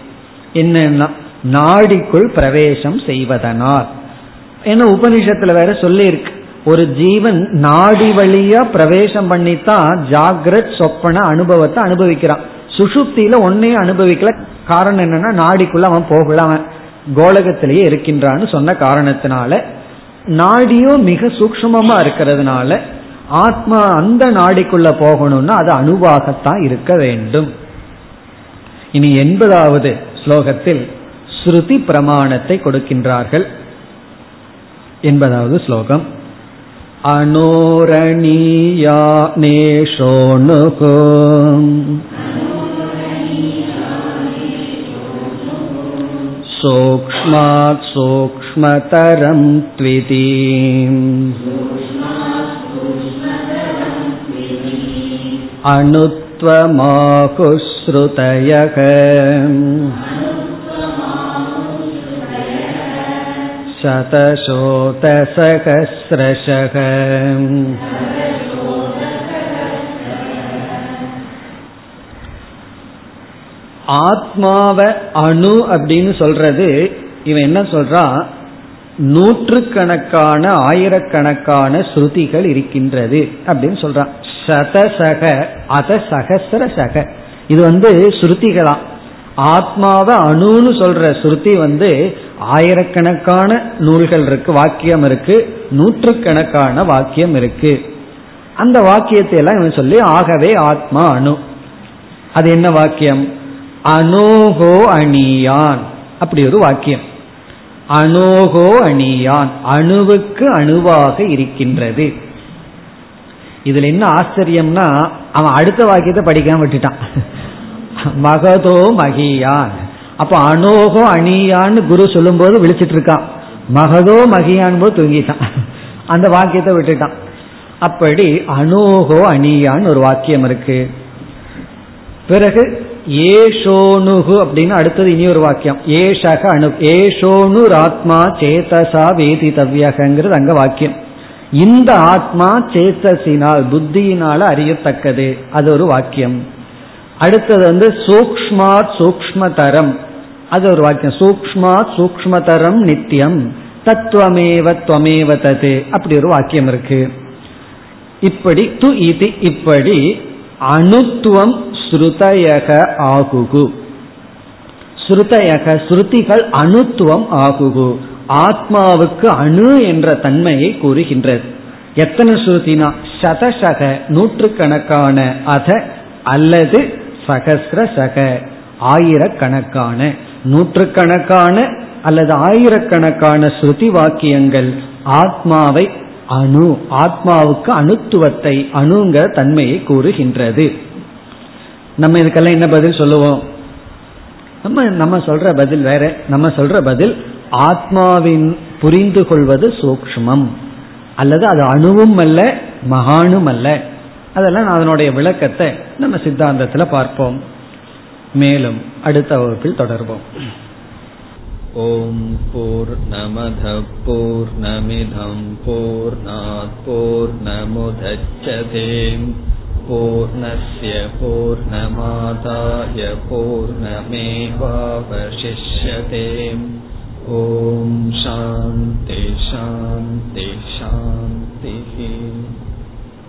என்னன்னா நாடிக்குள் பிரவேசம் செய்வதனால் ஏன்னா உபனிஷத்துல வேற சொல்லி இருக்கு ஒரு ஜீவன் நாடி வழியா பிரவேசம் பண்ணித்தான் ஜாகிரத் சொப்பன அனுபவத்தை அனுபவிக்கிறான். சுசுப்தியில ஒன்னே அனுபவிக்கல. காரணம் என்னன்னா நாடிக்குள்ள அவன் போகல அவன் கோலகத்திலேயே இருக்கின்றான்னு சொன்ன காரணத்தினால நாடியும் மிக சூக்மமா இருக்கிறதுனால ஆத்மா அந்த நாடிக்குள்ள போகணும்னா அது அணுவாகத்தான் இருக்க வேண்டும். இனி எண்பதாவது ஸ்லோகத்தில் ஸ்ருதி பிரமாணத்தை கொடுக்கின்றார்கள் எண்பதாவது ஸ்லோகம் अनोरणीया नेषोऽनुको सूक्ष्मात् सूक्ष्मतरं त्विति अणुत्वमाहुश्रुतयः शतशोतसहस्रशः ஆத்மாவ அணு அப்படின்னு சொல்றது இவன் என்ன சொல்றான் நூற்றுக்கணக்கான ஆயிரக்கணக்கான ஸ்ருதிகள் இருக்கின்றது அப்படின்னு சொல்றான் சதசக அத சகசிர சக இது வந்து ஸ்ருதிகளாம் ஆத்மாவை அணுன்னு சொல்ற ஸ்ருதி வந்து ஆயிரக்கணக்கான நூல்கள் இருக்கு வாக்கியம் இருக்கு நூற்றுக்கணக்கான வாக்கியம் இருக்கு. அந்த வாக்கியத்தை எல்லாம் இவன் சொல்லி ஆகவே ஆத்மா அணு. அது என்ன வாக்கியம்? அனோகோ அணியான். அப்படி ஒரு வாக்கியம். அனோகோ அணியான். அணுவுக்கு அணுவாக இருக்கின்றது. இதுல என்ன ஆச்சரியம்னா அவன் அடுத்த வாக்கியத்தை படிக்காம விட்டுட்டான். மகதோ மகியான். அப்ப அனோகோ அணியான்னு குரு சொல்லும் போது விழிச்சிட்டு இருக்கான். மகதோ மகியான் போது தூங்கிட்டான். அந்த வாக்கியத்தை விட்டுட்டான். அப்படி அனோகோ அணியான்னு ஒரு வாக்கியம் இருக்கு. பிறகு ஏஷோனுகு அப்படின்னு அடுத்தது இனி ஒரு வாக்கியம். ஏஷக அணு ஏஷோனு ஆத்மா சேதசா வேதி தவ்யகங்கிறது அங்க வாக்கியம். இந்த ஆத்மா சேத்தசினால் புத்தியினால அறியத்தக்கது. அது ஒரு வாக்கியம். அடுத்தது வந்து சூக்மாத் சூக்மதரம் அது ஒரு வாக்கியம். சூக்மாத் சூக்மதரம் நித்தியம் தத்துவமேவ துவமேவ தது. அப்படி ஒரு வாக்கியம் இருக்கு. இப்படி து இது இப்படி அணுத்துவம் ஸ்ருதயக ஆகுகு. ஸ்ருதயக ஸ்ருதிகள் அணுத்துவம் ஆகுகு. ஆத்மாவுக்கு அணு என்ற தன்மையை கூறுகின்றது. எத்தனை ஸ்ருதினா? சதசக நூற்றுக்கணக்கான அத அல்லது சகசிர சக. ஆயிரக்கணக்கான நூற்றுக்கணக்கான அல்லது ஆயிரக்கணக்கான ஸ்ருதி வாக்கியங்கள் ஆத்மாவை அணு ஆத்மாவுக்கு அணுத்துவத்தை அணுங்கிற தன்மையை கூறுகின்றது. நம்ம இதுக்கெல்லாம் என்ன பதில் சொல்லுவோம்? நம்ம நம்ம சொல்ற பதில் வேற. நம்ம சொல்ற பதில் ஆத்மாவின் புரிந்து கொள்வது சூக்ஷ்மம். அல்லது அது அணுவும் அல்ல மகானும் அல்ல. அதெல்லாம் அதனுடைய விளக்கத்தை நம்ம சித்தாந்தத்தில் பார்ப்போம் மேலும் அடுத்த வகுப்பில் தொடர்போம் ஓம் போர் நமத போர் நமிதம் போர் போர் நமுதச்சதேம் पूर्णस्य पूर्णमादाय पूर्णमेवावशिष्यते ॐ शान्ति शान्ति शान्तिः